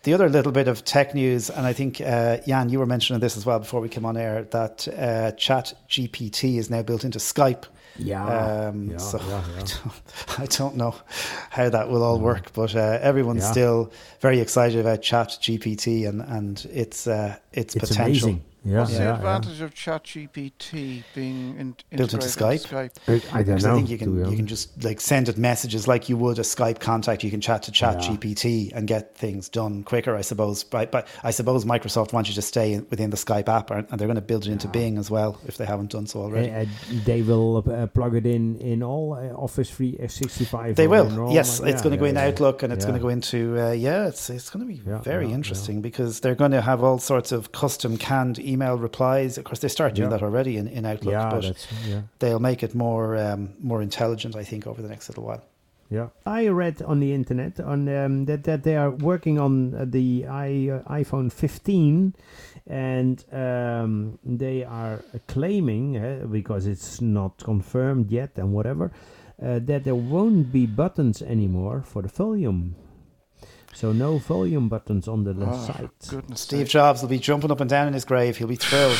The other little bit of tech news, and I think uh, Jan, you were mentioning this as well before we came on air, that uh, Chat GPT is now built into Skype. Yeah, Um, yeah, so yeah, [laughs] yeah. I, don't, I don't know how that will all work, but uh, everyone's Yeah. still very excited about Chat GPT and and its uh, its, It's potential. amazing. Yeah, What's yeah, the yeah. advantage of ChatGPT being in, Built into integrated Skype? Skype? I, I don't Because know. I think you can you can just like send it messages like you would a Skype contact. You can chat to ChatGPT Yeah. And get things done quicker, I suppose. But, but I suppose Microsoft wants you to stay in, within the Skype app, and and they're going to build it into Bing as well if they haven't done so already. Uh, uh, they will uh, plug it in in all uh, Office 365. They will. in all- Yes, yeah, it's going to go in yeah. Outlook, and it's Yeah. going to go into uh, yeah. It's it's going to be Yeah, very yeah, interesting because they're going to have all sorts of custom canned email replies. Of course, they start doing Yeah. that already in, in Outlook, Yeah, but that's yeah. they'll make it more um, more intelligent. I think over the next little while. Yeah, I read on the internet on um, that that they are working on uh, the i uh, iPhone 15, and um, they are claiming uh, because it's not confirmed yet and whatever uh, that there won't be buttons anymore for the volume. So no volume buttons on the left Oh, side. Goodness Steve sake. Jobs will be jumping up and down in his grave. He'll be thrilled.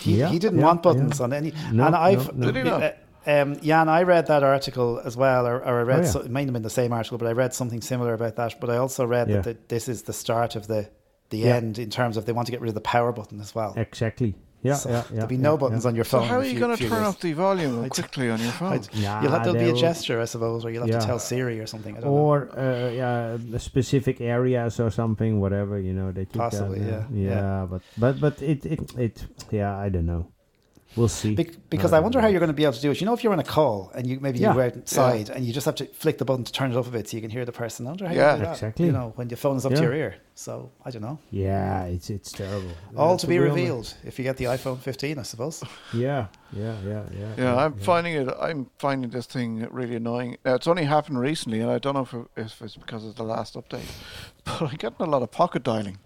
He, Yeah, he didn't yeah, want buttons yeah. on any. No, and I've no, no. Did he not? uh, um, Jan, I read that article as well, or, or I read. Oh, yeah. so, it might have been the same article, but I read something similar about that. But I also read Yeah. that the, this is the start of the the Yeah. end in terms of they want to get rid of the power button as well. Exactly. Yeah, So yeah, yeah. there'll be no yeah. buttons on your phone. So phone. how are you going to turn years. off the volume quickly on your phone? I'd- Nah, you'll have, there'll be a gesture, I suppose, or you'll have Yeah. to tell Siri or something. I don't know. or uh, yeah, the specific areas or something, whatever you know that you Possibly, can, uh, yeah, yeah, yeah. but but but it it it yeah, I don't know. We'll see. Bec- because Uh, I wonder how you're going to be able to do it. You know, if you're on a call and you maybe Yeah. you're outside and you just have to flick the button to turn it off a bit so you can hear the person. I wonder how Yeah. you do that. Exactly. You know, when your phone is up to your ear. So I don't know. Yeah, it's it's terrible. All Uh, to be honest- revealed if you get the iPhone 15, I suppose. [laughs] Yeah, yeah, yeah, yeah. Yeah, I'm finding it. I'm finding this thing really annoying. Now, it's only happened recently, and I don't know if, it, if it's because of the last update, [laughs] but I'm getting a lot of pocket dialing.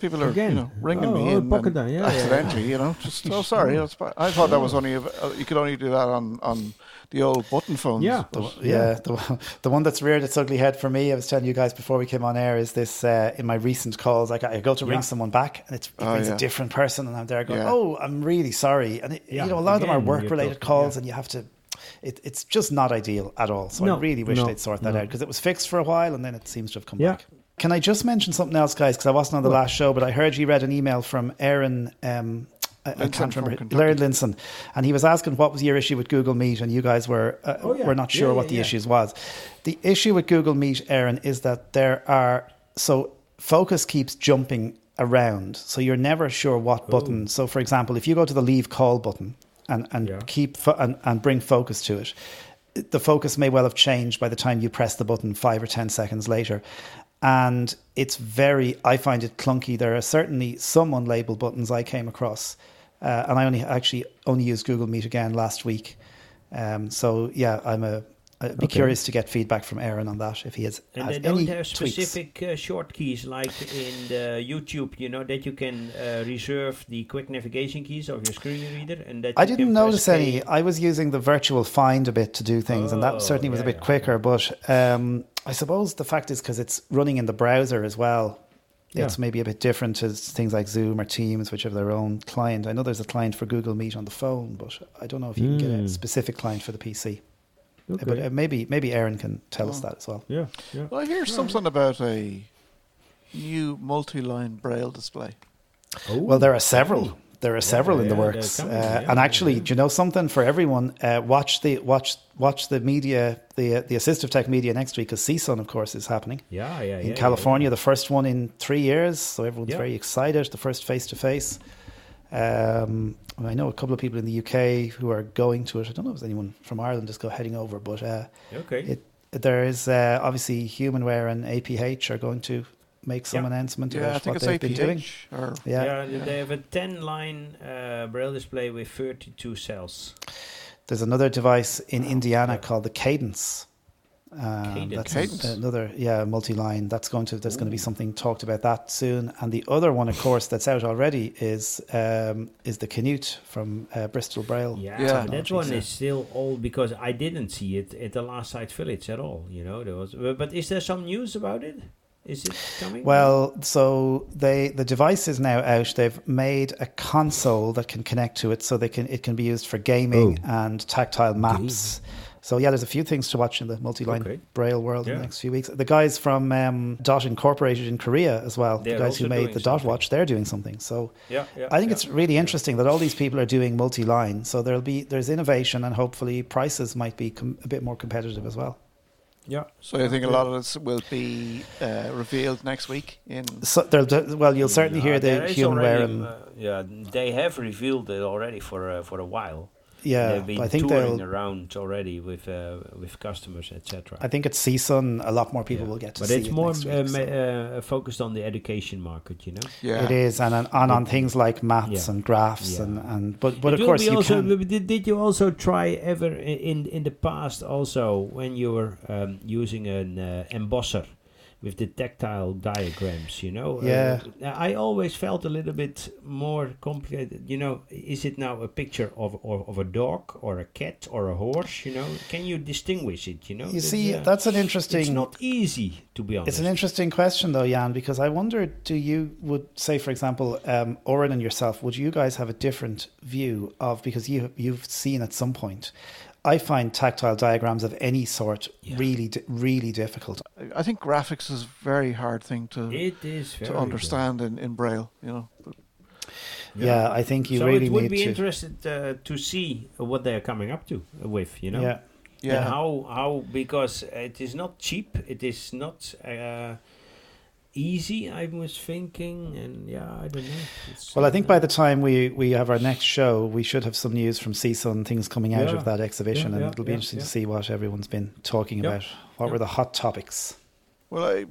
People are, Again? you know, ringing Oh, me oh, in pocket and dial, yeah, yeah, yeah. accidentally. You know, just oh, sorry. That's fine. I thought that was only av- uh, you could only do that on on the old button phones. Yeah. but- Yeah, the, one- [laughs] the one that's reared its ugly head for me, I was telling you guys before we came on air, is this uh, in my recent calls. I, got, I go to ring Yeah. someone back and it's, it Oh, rings yeah. a different person, and I'm there going, Yeah. Oh, I'm really sorry. And it, Yeah, you know, a lot of them are again, work you're related talking- calls, yeah. and you have to. It, it's just not ideal at all. So I No, really wish no, they'd sort that no. out because it was fixed for a while and then it seems to have come Yeah. back. Can I just mention something else, guys? Because I wasn't on the last show, but I heard you read an email from Aaron um, I, I can't remember. Larry Linson, and he was asking what was your issue with Google Meet, and you guys were uh, Oh, yeah. were not sure Yeah, what yeah, the yeah. issues was. The issue with Google Meet, Aaron, is that there are so focus keeps jumping around, so you're never sure what button. So, for example, if you go to the leave call button and and keep fo- and, and bring focus to it, the focus may well have changed by the time you press the button five or ten seconds later. And it's very, I find it clunky. There are certainly some unlabeled buttons I came across, uh, and I only actually only used Google Meet again last week. Um, so yeah, I'm a. I'd be Okay. curious to get feedback from Aaron on that if he has, And has they don't any have specific uh, short keys like in the YouTube, you know, that you can uh, reserve the quick navigation keys of your screen reader. And that I didn't notice any. I was using the virtual find a bit to do things, and Oh, that certainly was a yeah, bit yeah, quicker. But um, I suppose the fact is because it's running in the browser as well. Yeah. It's maybe a bit different to things like Zoom or Teams, which have their own client. I know there's a client for Google Meet on the phone, but I don't know if you can get a Mm. specific client for the PC. Okay. But uh, maybe maybe Aaron can tell us Oh. that as well. yeah, yeah. Well, I hear something about a new multi-line braille display. Well, there are several. There are several in the yeah, works, coming, uh, yeah, and actually, yeah. do you know something for everyone? Uh, watch the watch watch the media, the uh, the assistive tech media next week, because CSUN, of course, is happening Yeah, yeah, in yeah, California. yeah. The first one in three years, so everyone's Yeah. very excited. The first face to face. Um, I know a couple of people in the UK who are going to it. I don't know if anyone from Ireland just go heading over, but uh, Okay. it, there is uh, obviously Humanware and APH are going to make some Yeah. announcement Yeah, about I think what it's they've been doing. Or Yeah. yeah, they have a 10 line uh, braille display with 32 cells. There's another device in Indiana Yeah. called the Cadence. Um, Cadence. That's Cadence. another, yeah, multi-line. That's going to. There's going to be something talked about that soon. And the other one, of course, that's out already is um, is the Canute from uh, Bristol Braille. Yeah, Yeah. but that one is still old because I didn't see it at the last Sight Village at all. You know, there was. But but is there some news about it? Is it coming? Well, so they the device is now out. They've made a console that can connect to it, so they can it can be used for gaming Oh. and tactile maps. So yeah, there's a few things to watch in the multi-line Okay. braille world in the next few weeks. The guys from um, Dot Incorporated in Korea as well, They're the guys who made doing the Dot something. Watch, they're doing something. So yeah, yeah. I think yeah. it's really interesting that all these people are doing multi-line. So there'll be there's innovation and hopefully prices might be com- a bit more competitive as well. yeah. so I think a lot of this will be uh, revealed next week. In So well, you'll certainly Yeah, hear the is humanware already, and uh, yeah, they have revealed it already for uh, for a while. Yeah, they've been I think touring they'll. around already with uh, with customers, etc. I think at CSUN. a lot more people will get to but see it's it more next week, uh, so. ma- uh, focused on the education market, you know. yeah, It is, and on, and on things like maths Yeah. and graphs, Yeah. and, and but but It of course you also, can. Did, did you also try ever in in the past also when you were um, using an uh, embosser with the tactile diagrams? You know. Yeah. Uh, I always felt a little bit more complicated. You know, is it now a picture of of, of a dog or a cat or a horse? You know, can you distinguish it? You know. You That's, see, uh, that's an interesting. It's not easy to be honest. It's an interesting question, though, Jan, because I wonder: Do you would say, for example, um, Oren and yourself, would you guys have a different view of because you you've seen at some point? I find tactile diagrams of any sort Yeah. really, really difficult. I think graphics is a very hard thing to It is to understand in, in braille. You know, But Yeah, I think you so really it would be to. interested uh, to see what they're coming up to with, you know. Yeah, yeah, And how how because it is not cheap, it is not uh, easy. I was thinking, and yeah, I don't know. It's, Well, I think uh, by the time we, we have our next show, we should have some news from CSUN, things coming out Yeah. of that exhibition, Yeah, and yeah, it'll be yeah, interesting yeah. to see what everyone's been talking Yeah. about. What Yeah. were the hot topics? will I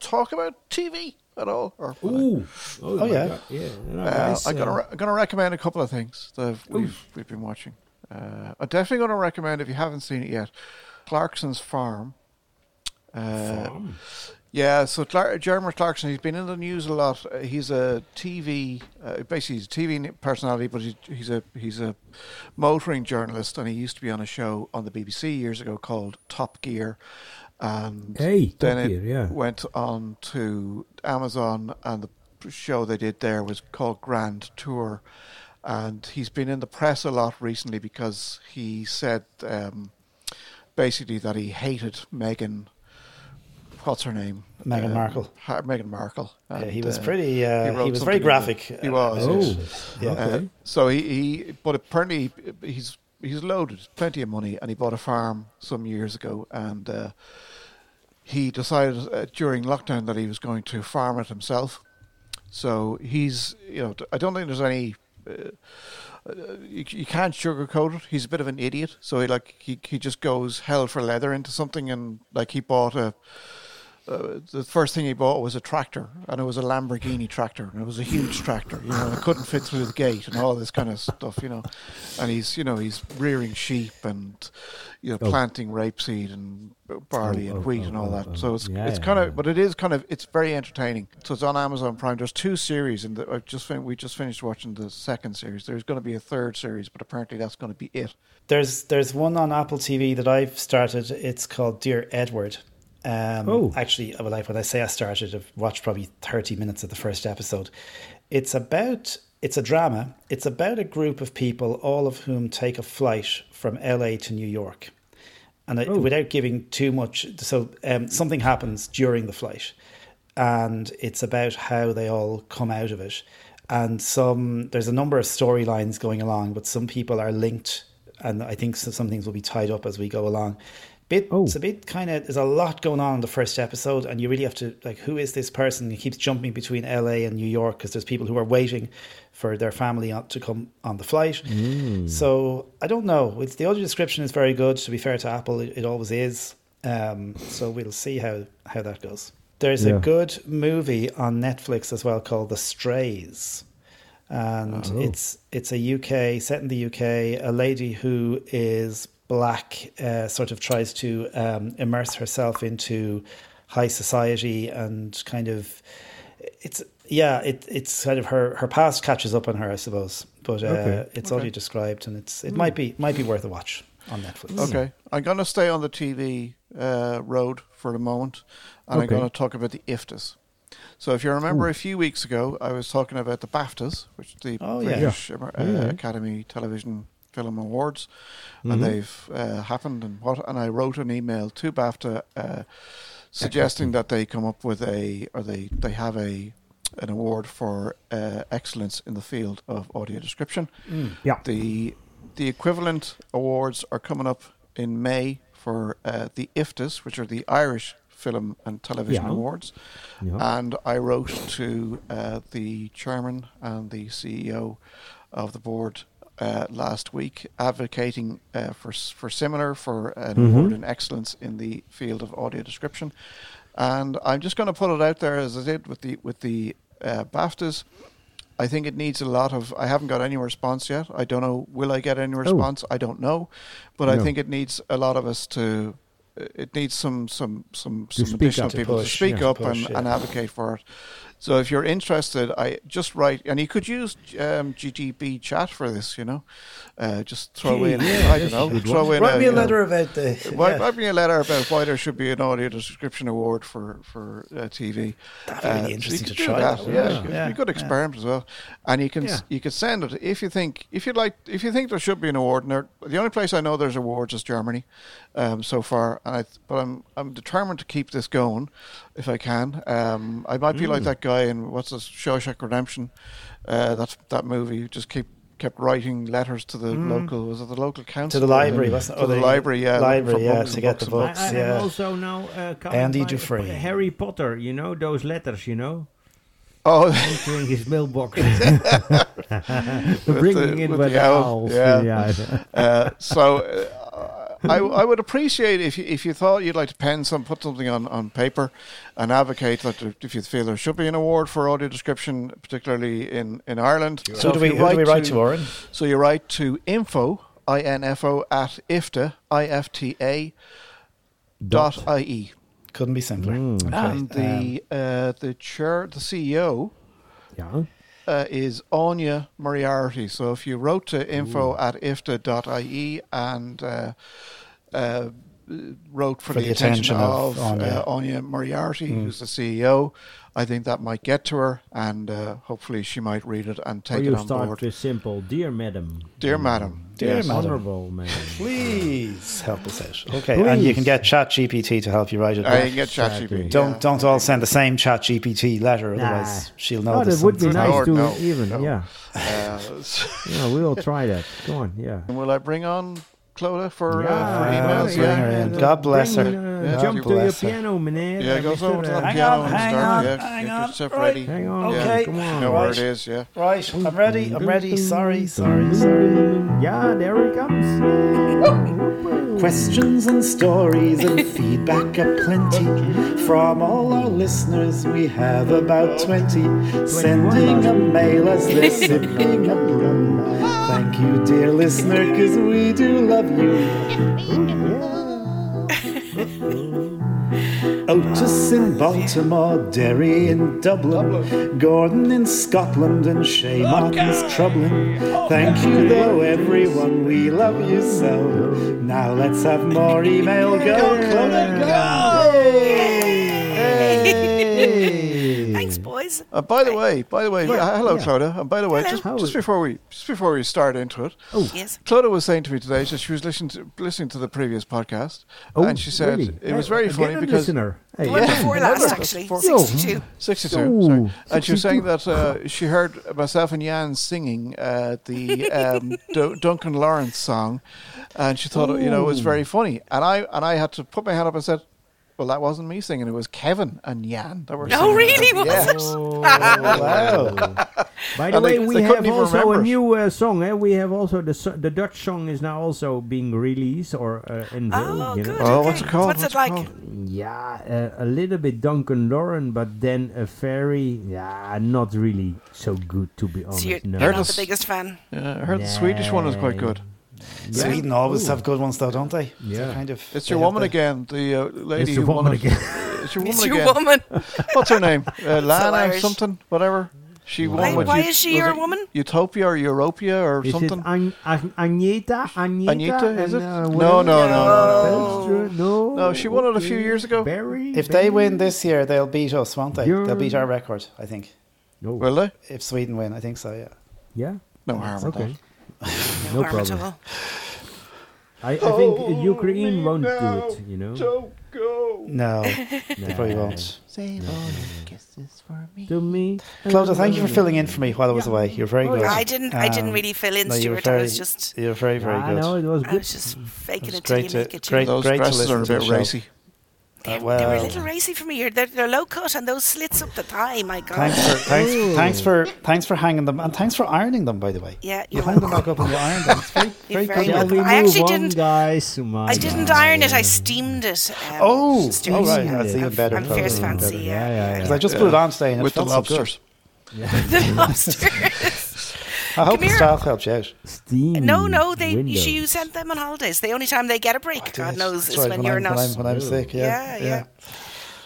talk about TV at all? Or will I- Ooh, oh, Oh, yeah. God, yeah. No, Uh, I'm gonna uh, re- gonna recommend a couple of things that we've we've been watching. Uh, I'm definitely gonna recommend if you haven't seen it yet, Clarkson's Farm. Uh, farm. Yeah, so Jeremy Clarkson, he's been in the news a lot. Uh, he's a TV, uh, basically he's a TV personality, but he's, he's a he's a motoring journalist, and he used to be on a show on the BBC years ago called Top Gear, and Hey, then Top it Gear, yeah. went on to Amazon, and the show they did there was called Grand Tour. And he's been in the press a lot recently because he said um, basically that he hated Meghan what's her name? Meghan Um, Markle. Ha- Meghan Markle. Yeah, he was uh, pretty. Uh, wrote he, was very graphic. He was. Oh. Yeah. Uh, okay. so he, he, but apparently he's he's loaded, plenty of money, and he bought a farm some years ago, and uh, he decided uh, during lockdown that he was going to farm it himself. So he's, you know, I don't think there's any. Uh, uh, you, you can't sugarcoat it. He's a bit of an idiot, so he like he he just goes hell for leather into something, and like he bought a. Uh, the first thing he bought was a tractor, and it was a Lamborghini tractor, and it was a huge tractor. You know, it couldn't fit through the gate, and all this kind of stuff. You know, and he's you know he's rearing sheep and you know Oh. planting rapeseed and barley Oh, and oh, wheat oh, and all oh, that. oh. So it's Yeah, it's yeah, kind of, yeah. but it is kind of it's very entertaining. So it's on Amazon Prime. There's two series, and I just fin- we just finished watching the second series. There's going to be a third series, but apparently that's going to be it. There's there's one on Apple TV that I've started. It's called Dear Edward. Um, Oh. actually, well, like when I say I started, I've watched probably thirty minutes of the first episode. It's about it's a drama. It's about a group of people, all of whom take a flight from LA to New York, and I, Oh. without giving too much, so um, something happens during the flight, and it's about how they all come out of it. And some there's a number of storylines going along, but some people are linked, and I think some things will be tied up as we go along. Bit, Oh. It's a bit kind of there's a lot going on in the first episode, and you really have to like who is this person? He keeps jumping between LA and New York because there's people who are waiting for their family to come on the flight. So I don't know. It's the audio description is very good. To be fair to Apple, it, it always is. Um, so we'll see how how that goes. There's Yeah. a good movie on Netflix as well called The Strays, and Oh. it's it's a UK set in the UK. A lady who is black uh, sort of tries to um, immerse herself into high society and kind of it's yeah it it's kind of her her past catches up on her I suppose but uh, Okay. it's Okay. already described and it's it might be might be worth a watch on Netflix. Okay, I'm going to stay on the TV uh, road for the moment, and I'm going to talk about the IFTAs. So, if you remember, a few weeks ago, I was talking about the BAFTAs, which are the Oh, yeah. British Amer- uh, Yeah. Academy Television Film Awards, Mhm. and they've uh, happened. And what? And I wrote an email to BAFTA uh, suggesting that they come up with a, or they they have a an award for uh, excellence in the field of audio description. Yeah. The the equivalent awards are coming up in May for uh, the IFTAs, which are the Irish Film and Television Yeah. Awards. Yeah. And I wrote to uh, the chairman and the CEO of the board uh, last week, advocating uh, for for similar for an Mhm. award in excellence in the field of audio description. And I'm just going to put it out there as I did with the with the uh, BAFTAs. I think it needs a lot of. I haven't got any response yet. I don't know. Will I get any response? I don't know, but I think it needs a lot of us to. It needs some some some some additional. To people push, to speak yeah, up to push, and, yeah. and advocate for it. So if you're interested, I just write, and you could use um, GPT chat for this. You know, uh, just throw in. Yeah, I don't know. Throw one. in. Write me a you know, letter about the [laughs] Write, yeah. write me a letter about why there should be an audio description award for for uh, TV. That'd be Uh, so interesting you to try that. that, Yeah, yeah. be a good experiment as well. And you can you can send it if you think if you'd like if you think there should be an award. And there, the only place I know there's awards is Germany, um, so far. And I, but I'm I'm determined to keep this going if I can. Um, I might be Mm. like that guy in what's this Shawshank Redemption, uh, that that movie. Just keep kept writing letters to the local was it the local council Mm. to the library, wasn't it? to Or the library, yeah, library, yeah, to get the books books. I, I yeah. am also now uh, coming Andy by Dufresne. Harry Potter, you know those letters, you know, Oh, [laughs] entering his mailbox, [laughs] bringing the- in with with the the owls. yeah. yeah. uh, so [laughs] uh, I, I would appreciate if you, if you thought you'd like to pen some, put something on, on paper, and advocate that if you feel there should be an award for audio description, particularly in, in Ireland. So do we you who do we write to, Oren? So you write to info i n f o at ifta i f t a dot i e, Couldn't be simpler. Mm. Okay, and um, the uh, the chair, the CEO. Yeah. Uh, is Áine Moriarty. So if you wrote to info at ifta.ie and uh, uh, wrote for, For the, the attention, attention of, of Áine. uh, Áine Moriarty, who's the CEO. I think that might get to her, and uh, hopefully she might read it and Or take you it on start board. with simple, dear madam. Dear madam, Dear yes. madam. Honorable madam. Please help us out. Okay, and you can get ChatGPT to help you write it. You can get Exactly. ChatGPT. don't yeah. don't all send the same ChatGPT letter, Nah. otherwise she'll know. Oh, there's that would be nice Lord, to no, even, no. yeah. Uh, so- [laughs] Yeah, we'll try that. Go on, yeah. And will I bring on Clodagh for, uh, for emails? bring Yeah. her in. God bless her. uh, Yeah, jump God to your bless her. piano, meneer. Yeah, Uh, goes over to Mr. that Hang piano on, and hang start. on, yeah, hang get on. yourself Right. ready. Hang on, Okay. come You on. know where Right. it is, yeah. Right, I'm ready. I'm ready. Sorry, sorry, sorry. Yeah, there he comes. [laughs] Questions and stories and feedback aplenty from all our listeners. We have about 20 sending a mail as they're sipping a rum. [laughs] Thank you, dear listener, because we do love you. [laughs] Otis in Baltimore, Derry in Dublin, Gordon in Scotland, and Shay Martin's troubling. Thank you, though, everyone, we love you so. Now let's have more email. [laughs] Go, Clodagh, go! Thanks, boys. Uh, by the way, by the way, uh, hello, Clodagh. And by the way, just, just before we just before we start into it, oh. Yes. Clodagh was saying to me today that she was listening to listening to the previous podcast, Oh, and she said really? it was very again funny because listener. Hey, The one Yeah. before last, actually. four- 62. 62. Ooh, sorry. And she was saying that uh, she heard myself and Jan singing uh, the um, [laughs] D- Duncan Laurence song, and she thought you know it was very funny. And I and I had to put my hand up and said, "Well, that wasn't me singing; it was Kevin and Jan that were." No, singing really? it." Was Yeah. it? Oh, Wow. [laughs] By the And they- way, we they have also remember a new uh, song. Eh? We have also the so- the Dutch song is now also being released or uh, in Oh, vogue. you know? good. Oh, okay. what's it called? What's, What's it it like? called? Yeah, uh, a little bit Duncan Lauren, but then a very yeah, not really so good to be honest. So you're, no. you're not the biggest fan. Yeah, I heard the Swedish one is quite good. Yeah. Sweden always Ooh. have good ones, though, don't they? It's a Yeah. kind of. It's your woman the- again, the uh, lady It's your won woman it. again. [laughs] It's your woman It's your again. woman. [laughs] What's her name? Uh, Lana or Irish. something? Whatever. She won Why, with why Ut- is she your woman? Utopia or Europia or Is something? it An- An- Agneta? Agneta? Agneta, is it? uh, No, whatever? no, no, no, No. No, she won it a few years ago. Barry? If they win this year, they'll beat us, won't they? You're- They'll beat our record, I think. No. Will they? If Sweden win, I think so, yeah. yeah. No harm Okay. that. [laughs] No Harm at problem. all. I, I think Ukraine won't do it. You know. Don't go. No, [laughs] they probably Nah. won't. Save all your kisses for me. To me. Clodagh, thank you for filling in for me while I was away. You're very good. I didn't. I didn't Um, really fill in, no, you were Stuart. I was just. you're very, very I good. know it was I was just faking It's it till great you to- make it. great- you. Those great to dresses are a bit to the show. racy. They're, Uh, they were a little racy for me. You're, they're, they're low cut and those slits up the thigh. My God. Thanks for thanks, Ooh. thanks for thanks for hanging them and thanks for ironing them. By the way, Yeah, you you're hung them back up and you ironed them. It's very, [laughs] very very good. Shall welcome. we I actually didn't- guys? I didn't God. iron it. I steamed it. Um, Oh, Stuart. all right, Yeah, that's yeah. even better. I'm Clodagh, fierce fancy. better. Yeah, Yeah, yeah, Because I just put it on today and With it the felt so good. lobsters. [laughs] the lobsters. I hope Come the here. staff helped you out. Steam no, no. They. windows. You sent them on holidays. The only time they get a break, God knows, That's is right, when when you're I'm, not. When I'm, when I'm sick, yeah. Yeah,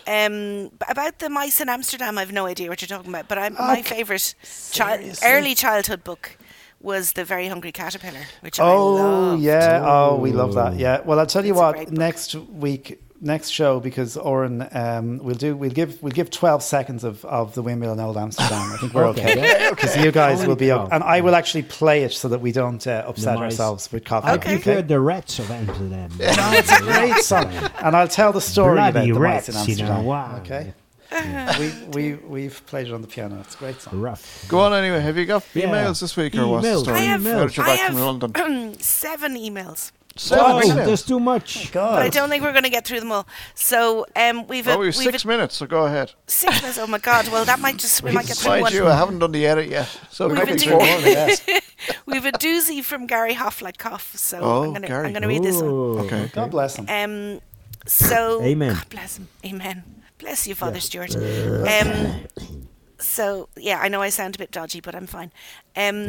yeah. Um, about the mice in Amsterdam, I've no idea what you're talking about. But I'm, my favourite chi- early childhood book was the Very Hungry Caterpillar, which I love. Oh yeah, oh we love that. Yeah. Well, I'll tell you It's a what. Next week, next show, because Oren, um, we'll do. We'll give. We'll give twelve seconds of, of the windmill in Old Amsterdam. I think we're Okay, okay. Because you guys Only will be up, and I will actually play it so that we don't uh, upset mice. ourselves with coffee. I Okay. prefer the rats of Amsterdam. [laughs] No, it's a great song, and I'll tell the story Bloody about the rats, mice in you know, Amsterdam. wow. Okay. [laughs] we we we've played it on the piano. It's a great song. Rough. Go on anyway. Have you got Yeah. emails this week or what's the Emails. story? I have, Now that you're I have London. [clears throat] seven emails. Seven oh, emails. that's too much. But I don't think we're going to get through them all. So um, we've a, Oh, we have we've six a, minutes, so go ahead. six minutes. Oh my God! Well, that might just we might get through Mind one. you, I haven't done the edit yet, so We've maybe been four. yes. We've a doozy from Gary Hoff like cough. So Oh, I'm gonna Gary. I'm read this one. Okay. God bless him. Um, so Amen. God bless him. Amen. Bless you, Father Stuart. Um, so yeah, I know I sound a bit dodgy, but I'm fine. Um,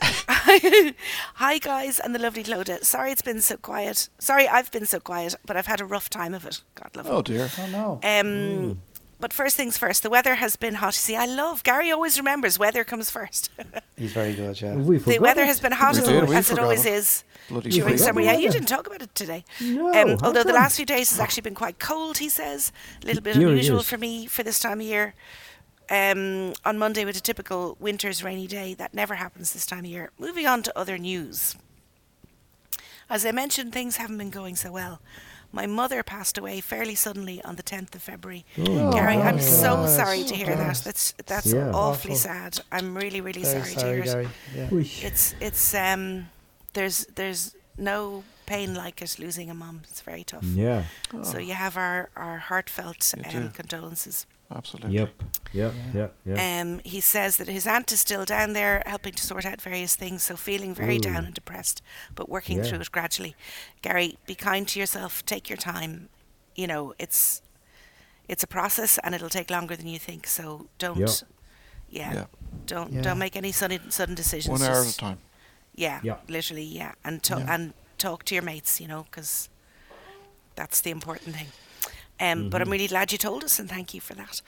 [laughs] hi guys and the lovely Clodagh. Sorry it's been so quiet. Sorry I've been so quiet, but I've had a rough time of it. God love Oh dear. Oh no. Um, but first things first, the weather has been hot. See, I love Gary. Always remembers weather comes first. [laughs] He's very good, yeah. We the weather it. has been hot We as, did, as it always it. is Bloody during summer. Yeah, you didn't talk about it today. No, Um, although the last few days has actually been quite cold, he says. A little bit Here unusual for me for this time of year. Um, on Monday, with a typical winter's rainy day, that never happens this time of year. Moving on to other news. As I mentioned, things haven't been going so well. My mother passed away fairly suddenly on the 10th of February. Oh, Gary, I'm my so sorry to hear God. that. That's that's Yeah. awfully Awful. sad. I'm really, really Very sorry, sorry, to hear it. Gary. Yeah. It's it's um there's there's no pain like it losing a mum. It's very tough. Yeah. So you have our our heartfelt um, condolences. Absolutely. Yep. Yep. Yep. Yep. Um, he says that his aunt is still down there helping to sort out various things, so feeling very Ooh. down and depressed, but working Yeah. through it gradually. Gary, be kind to yourself. Take your time. You know it's it's a process and it'll take longer than you think. So don't. Yeah. Yeah. Yeah. Don't Yeah. don't make any sudden sudden decisions. One hour at a time. Yeah, Yeah. literally, yeah, and to- Yeah. and talk to your mates, you know, because that's the important thing. Um, But I'm really glad you told us, and thank you for that.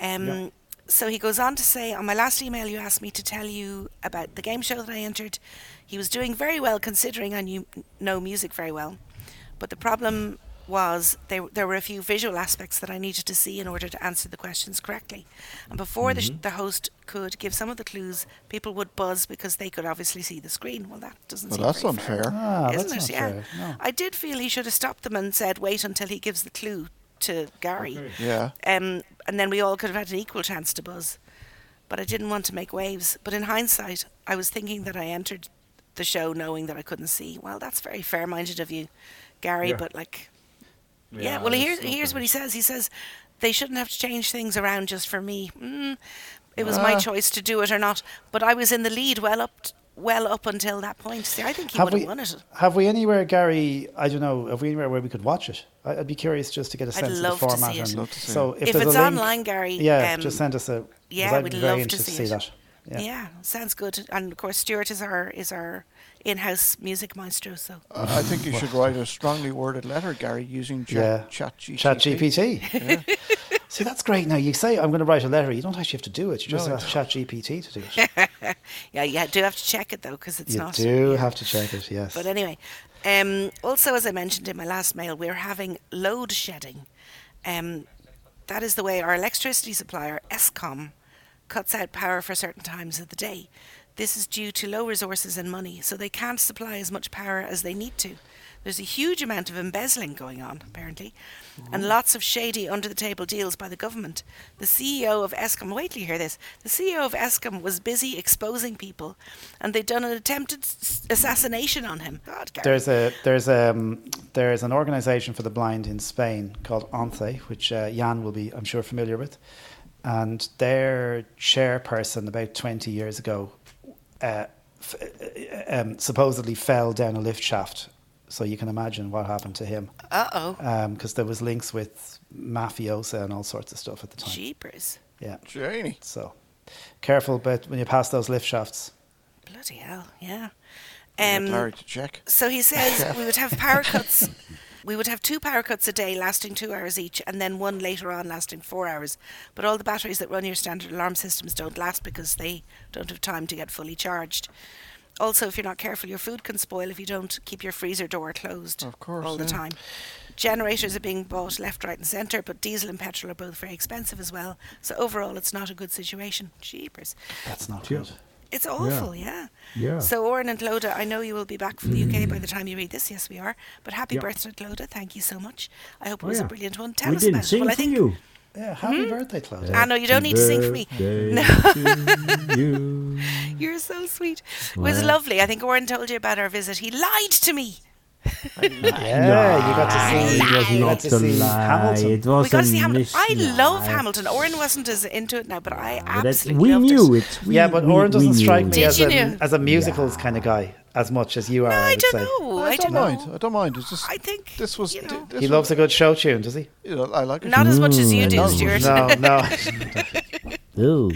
Um, Yeah. So he goes on to say, on my last email, you asked me to tell you about the game show that I entered. He was doing very well, considering I knew know music very well. But the problem was there there were a few visual aspects that I needed to see in order to answer the questions correctly. And before the, sh- the host could give some of the clues, people would buzz because they could obviously see the screen. Well, that doesn't Well, seem that's unfair. fair. Ah, Isn't that's it? not yeah. fair. No. I did feel he should have stopped them and said, "Wait until he gives the clue to Gary." Yeah. Um, and then we all could have had an equal chance to buzz. But I didn't want to make waves. But in hindsight, I was thinking that I entered the show knowing that I couldn't see. Well, that's very fair-minded of you, Gary. Yeah. But like, yeah. well, here's that's here's what he says. He says they shouldn't have to change things around just for me. Mm, it was my Ah. choice to do it or not. But I was in the lead well up, t- well up until that point. See, I think he Have would have we, won it. have we anywhere, Gary? I don't know. Have we anywhere where we could watch it? I- I'd be curious just to get a sense love of to the see format. it. and Love to see so if, If it's link, online, Gary, yeah, um, just send us a. yeah, we'd love to interested see see it. that. Yeah. Yeah. sounds good. And of course, Stuart is our is our in-house music maestro. So I I think you should write a strongly worded letter, Gary, using Yeah. chat, chat GPT. Chat GPT. See, that's great. Now you say I'm going to write a letter. You don't actually have to do it. You just No, ask Chat GPT to do it. [laughs] yeah, you do have to check it though because it's you not. You do yeah. have to check it. Yes. But anyway, um, also as I mentioned in my last mail, we're having load shedding. Um, that is the way our electricity supplier, Eskom, cuts out power for certain times of the day. This is due to low resources and money, so they can't supply as much power as they need to. There's a huge amount of embezzling going on, apparently, and lots of shady under the table deals by the government. The CEO of Eskom, wait till you hear this, the CEO of Eskom was busy exposing people, and they'd done an attempted s- assassination on him. God, Gary. There's a there's um there's an organisation for the blind in Spain called ONCE, which uh, Jan will be I'm sure familiar with, and their chairperson about 20 years ago uh, f- uh, um, supposedly fell down a lift shaft. So you can imagine what happened to him, Uh oh. because there was links with mafiosa and all sorts of stuff at the time. Jeepers. Yeah, Janie. so careful, but when you pass those lift shafts, Bloody hell, yeah. Um, to check. so he says we would have power cuts. [laughs] [laughs] We would have two power cuts a day lasting two hours each, and then one later on lasting four hours. But all the batteries that run your standard alarm systems don't last because they don't have time to get fully charged. Also, if you're not careful, your food can spoil if you don't keep your freezer door closed Of course, all the time. Generators are being bought left, right, and centre, but diesel and petrol are both very expensive as well. So overall, it's not a good situation. Jeepers. that's not Yeah. good. It's awful, yeah. Yeah. So, Oren and Clodagh, I know you will be back from the UK by the [clears throat] time you read this. Yes, we are. But happy Yeah. birthday, Clodagh. Thank you so much. I hope it Oh, was yeah. a brilliant one. Tell we us didn't about sing it. Well, I for think you. Yeah, happy birthday, Claudia. Ah, know you don't need to sing for me. [laughs] No. you. [laughs] you're so sweet. It was Wow. lovely. I think Oren told you about our visit. He lied to me. Yeah, you got to see. It was you not got to see. Hamilton. It was we got to see Hamilton. I love. Hamilton. Oren wasn't as into it now, but I But absolutely we loved knew it. it. We, yeah, but we, Oren doesn't knew strike me as a know? as a musicals kind of guy as much as you are. No, I I would don't say. know. I, I don't don't mind. I don't mind. It's just I think this was. you know, this He was- loves a good show tune, does he? You know, I like it. not as much as you do, no, Stuart. No, no. [laughs] Ooh.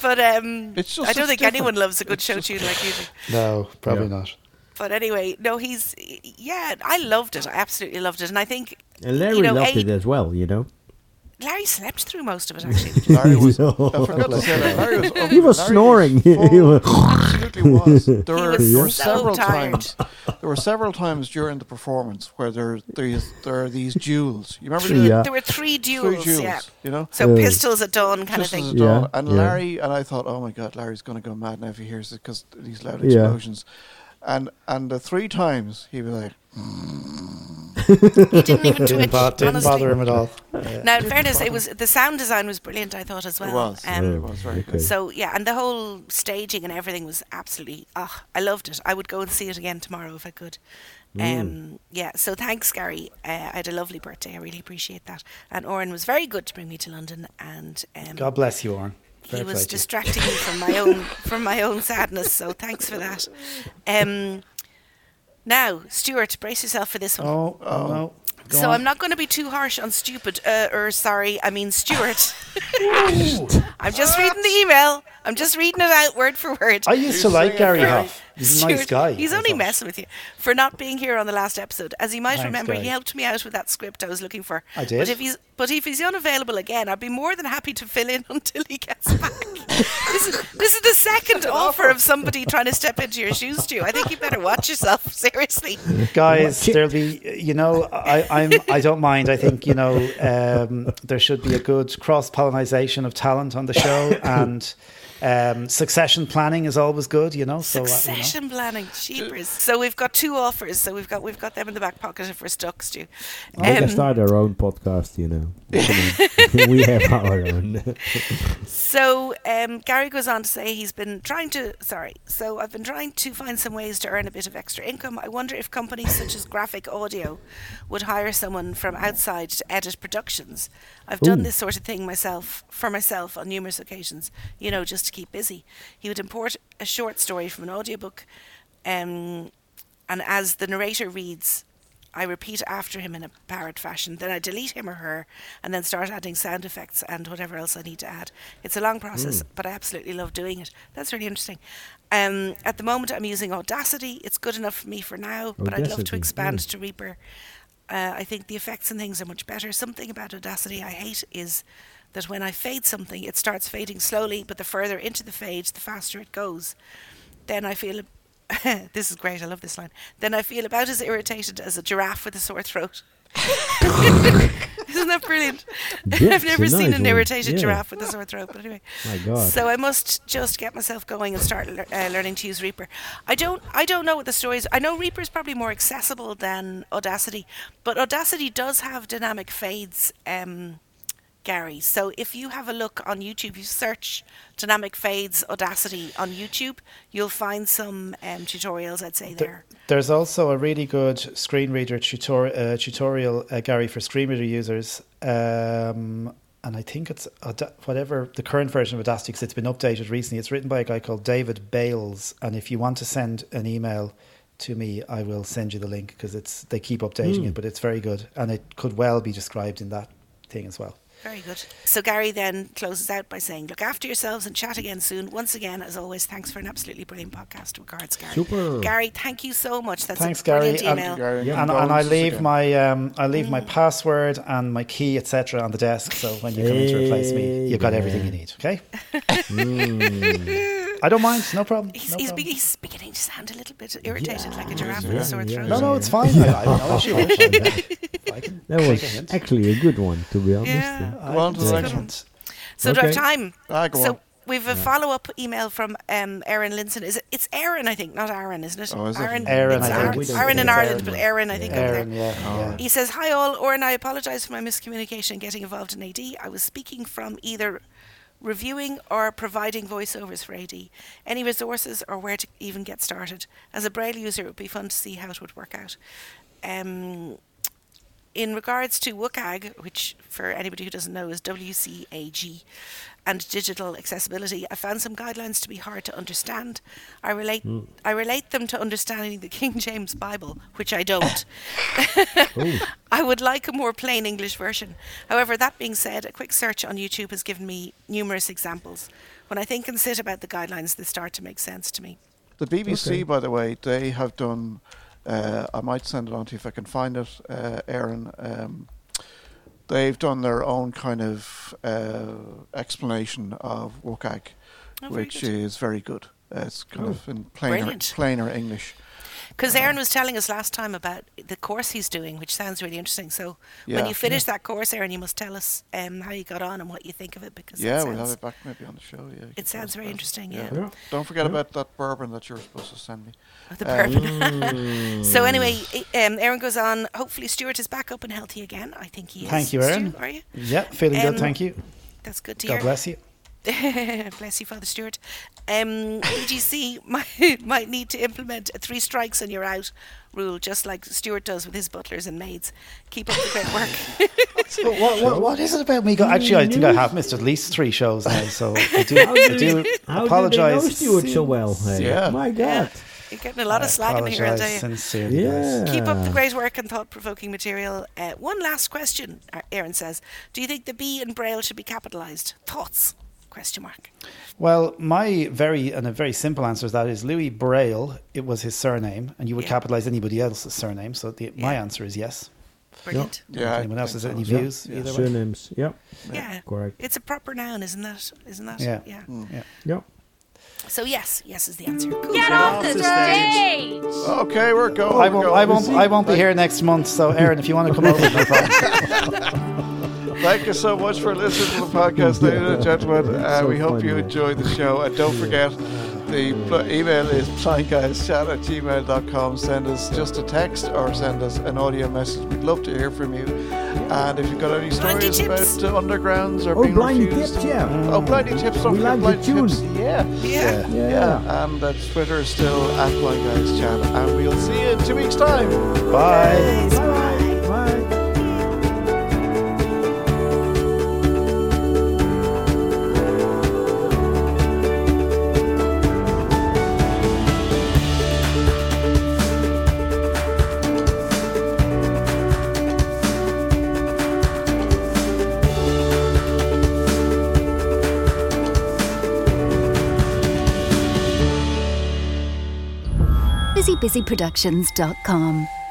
but um, I don't it's think anyone loves a good It's show tune like you do. no, probably Yeah. not. But anyway, no, he's yeah. I loved it. I absolutely loved it, and I think And Larry You know, loved A- it as well, you know. Larry slept through most of it actually. Larry was. [laughs] No. I forgot to say that. Larry was. [laughs] He was Larry snoring. [laughs] full- He was- absolutely was. There were, was there were so several tired. times. There were several times during the performance where there there's there are these duels. You remember? Yeah. The, There were three duels. three duels, duels. yeah. You know. So Uh, pistols at dawn kind of as thing. a Yeah. And yeah. Larry and I thought, oh my god, Larry's going to go mad now if he hears it because these loud Yeah. Explosions. And and the three times he was like, He didn't even [laughs] Didn't, twitch. bo- didn't honestly. bother him at all. Yeah. Now, in fairness, it was the sound design was brilliant. I thought as well. it was, Um, it was very okay. good. So yeah, and the whole staging and everything was absolutely. Ah, I loved it. I would go and see it again tomorrow if I could. Mm. Um, yeah. So thanks, Gary. Uh, I had a lovely birthday. I really appreciate that. And Oren was very good to bring me to London, and um, God bless you, Oren. Fair he was to you. distracting me from my own [laughs] from my own sadness. So thanks for that. Um, now, Stuart, brace yourself for this one. Oh, oh no. Go So on. I'm not going to be too harsh on stupid, uh, or sorry, I mean Stuart. [laughs] [laughs] I'm just reading the email. I'm just reading it out word for word. I used to like Gary Huff. [laughs] He's a nice guy. He's only messing with you for not being here on the last episode. As you might Thanks, remember, he helped me out with that script I was looking for. I did. But if he's but if he's unavailable again, I'd be more than happy to fill in [laughs] until he gets back. this is this is the second [laughs] offer of somebody trying to step into your shoes, Stu. I think you better watch yourself seriously. Guys, there'll be, you know, I, I'm, I don't mind. I think, you know, um, there should be a good cross pollination of talent on the show, and um, succession planning is always good, you know. So, uh, you know. Succession planning, cheapers. So we've got two offers. So we've got we've got them in the back pocket if we're stuck, Stu. We can Um, start our own podcast, you know. Come on. [laughs] we have our own. So um, Gary goes on to say he's been trying to. Sorry. So I've been trying to find some ways to earn a bit of extra income. I wonder if companies such as Graphic Audio would hire someone from outside to edit productions. I've done this sort of thing myself for myself on numerous occasions. You know, just to keep busy. He would import a short story from an audiobook, um, and as the narrator reads. I repeat after him in a parrot fashion. Then I delete him or her, and then start adding sound effects and whatever else I need to add. It's a long process, but I absolutely love doing it. That's really interesting. Um, at the moment, I'm using Audacity. It's good enough for me for now, but I'd love to expand yeah. to Reaper. Uh, I think the effects and things are much better. Something about Audacity I hate is that when I fade something, it starts fading slowly, but the further into the fade, the faster it goes. Then I feel [laughs] this is great. I love this line. Then I feel about as irritated as a giraffe with a sore throat. [laughs] Isn't that brilliant? I've [laughs] never seen nice an irritated Yeah. giraffe with a sore throat. But anyway, My God. so I must just get myself going and start lear- uh, learning to use Reaper. I don't. I don't know what the story is. I know Reaper is probably more accessible than Audacity, but Audacity does have dynamic fades. Um, Gary. So if you have a look on YouTube, you search dynamic fades Audacity on YouTube, you'll find some um, tutorials. I'd say there. There's also a really good screen reader tutor- uh, tutorial, uh, Gary, for screen reader users. Um, and I think it's Auda- whatever the current version of Audacity, because it's been updated recently. It's written by a guy called David Bailes. And if you want to send an email to me, I will send you the link because it's they keep updating Hmm. it, but it's very good. And it could well be described in that thing as well. Very good. So Gary then closes out by saying, "Look after yourselves and chat again soon." Once again, as always, thanks for an absolutely brilliant podcast. Regards, Gary. Super. Gary, thank you so much. That's Thanks, a brilliant Gary. And- Gary, Yeah. And, and I leave again. my um, I leave my password and my key etc. on the desk. So when you come in to replace me, you've got everything you need. Okay. [laughs] I don't mind. No problem. He's, no he's, problem. be- he's beginning to sound a little bit irritated, like a giraffe with a sore yeah, throat. No, no, it's fine. I, I have no issue. with it. I can That was actually a good one, to be honest. Yeah. I Go on to the next a one. hint. So do I have Okay. time? Ah, go so on. we've a follow-up email from um, Aaron Linson. Is it? It's Aaron, I think, not Aaron, isn't it? Oh, is it? Aaron, Aaron, I Aaron, it's- Aaron in Ireland, Aaron, but yeah. Aaron, I think, over there. Aaron, yeah, yeah. He says, Hi all, or and I apologise for my miscommunication in getting involved in AD. I was speaking from either reviewing or providing voiceovers for AD. Any resources or where to even get started? As a Braille user, it would be fun to see how it would work out. Um, in regards to WCAG, which for anybody who doesn't know is WCAG, and digital accessibility, I found some guidelines to be hard to understand. I relate hmm. I relate them to understanding the King James Bible, which I don't. [laughs] [laughs] I would like a more plain English version. However, that being said, a quick search on YouTube has given me numerous examples. When I think and sit about the guidelines, they start to make sense to me. The BBC, Okay. by the way, they have done. Uh, I might send it on to you if I can find it, uh, Aaron. Um, they've done their own kind of uh, explanation of WCAG, Oh, which good. is very good. Uh, it's kind of in plainer, plainer English. Because Aaron was telling us last time about the course he's doing, which sounds really interesting. So when you finish that course, Aaron, you must tell us um, how you got on and what you think of it. Because Yeah, it we'll have it back maybe on the show. Yeah, it sounds very interesting. Yeah. Yeah, Yeah. Don't forget about that bourbon that you're supposed to send me. the Um, bourbon. [laughs] [laughs] so anyway, um, Aaron goes on. Hopefully, Stuart is back up and healthy again. I think he is. Thank you, Aaron. Stu, are you? Yeah, feeling Um, good, thank you. That's good to God hear. God bless you. [laughs] Bless you, Father Stewart. Um, BGC [laughs] might, might need to implement a three strikes and you're out rule, just like Stewart does with his butlers and maids. Keep up the great work. [laughs] But what, what, what is it about me? Go- Actually, I think I have missed at least three shows now, so I do, I do How apologise. did they know Stuart so well? Hey? Yeah. My God. You're getting a lot of slag in here, I'll tell apologise you. sincerely. Yeah. guys. Keep up the great work and thought-provoking material. Uh, one last question, uh, Aaron says. Do you think the B in Braille should be capitalised? Thoughts? Question mark. Well, my very and a very simple answer to that is Louis Braille. It was his surname, and you would Yeah. capitalise anybody else's surname. So the, my answer is yes. Brilliant. Yeah. I Anyone else think has any so. Yeah. views? Yeah. Either way? Surnames. Yeah. Yeah. Correct. Mm. It's a proper noun, isn't that? Isn't that? Yeah. Yeah. Yeah. Yeah. So yes, yes is the answer. Cool. Get off the stage! Okay, we're going. I we're won't. going. I won't. I won't be here next month. So, Aaron, if you want to come over, no problem. [laughs] Thank you so much for listening to the podcast, ladies and gentlemen. Uh, So we hope funny. you enjoyed the show. And don't forget, the pl- email is blindguyschat at gmail.com. Send us just a text or send us an audio message. We'd love to hear from you. And if you've got any stories tips. about uh, undergrounds or Oh, being blindy refused. tips, yeah. Oh, blindy tips. Don't We forget like the blindy tips. tune. Yeah. Yeah. Yeah. Yeah. And uh, Twitter is still at Blind Guys Chat. And we'll see you in two weeks' time. Bye. Bye. busybusyproductions.com.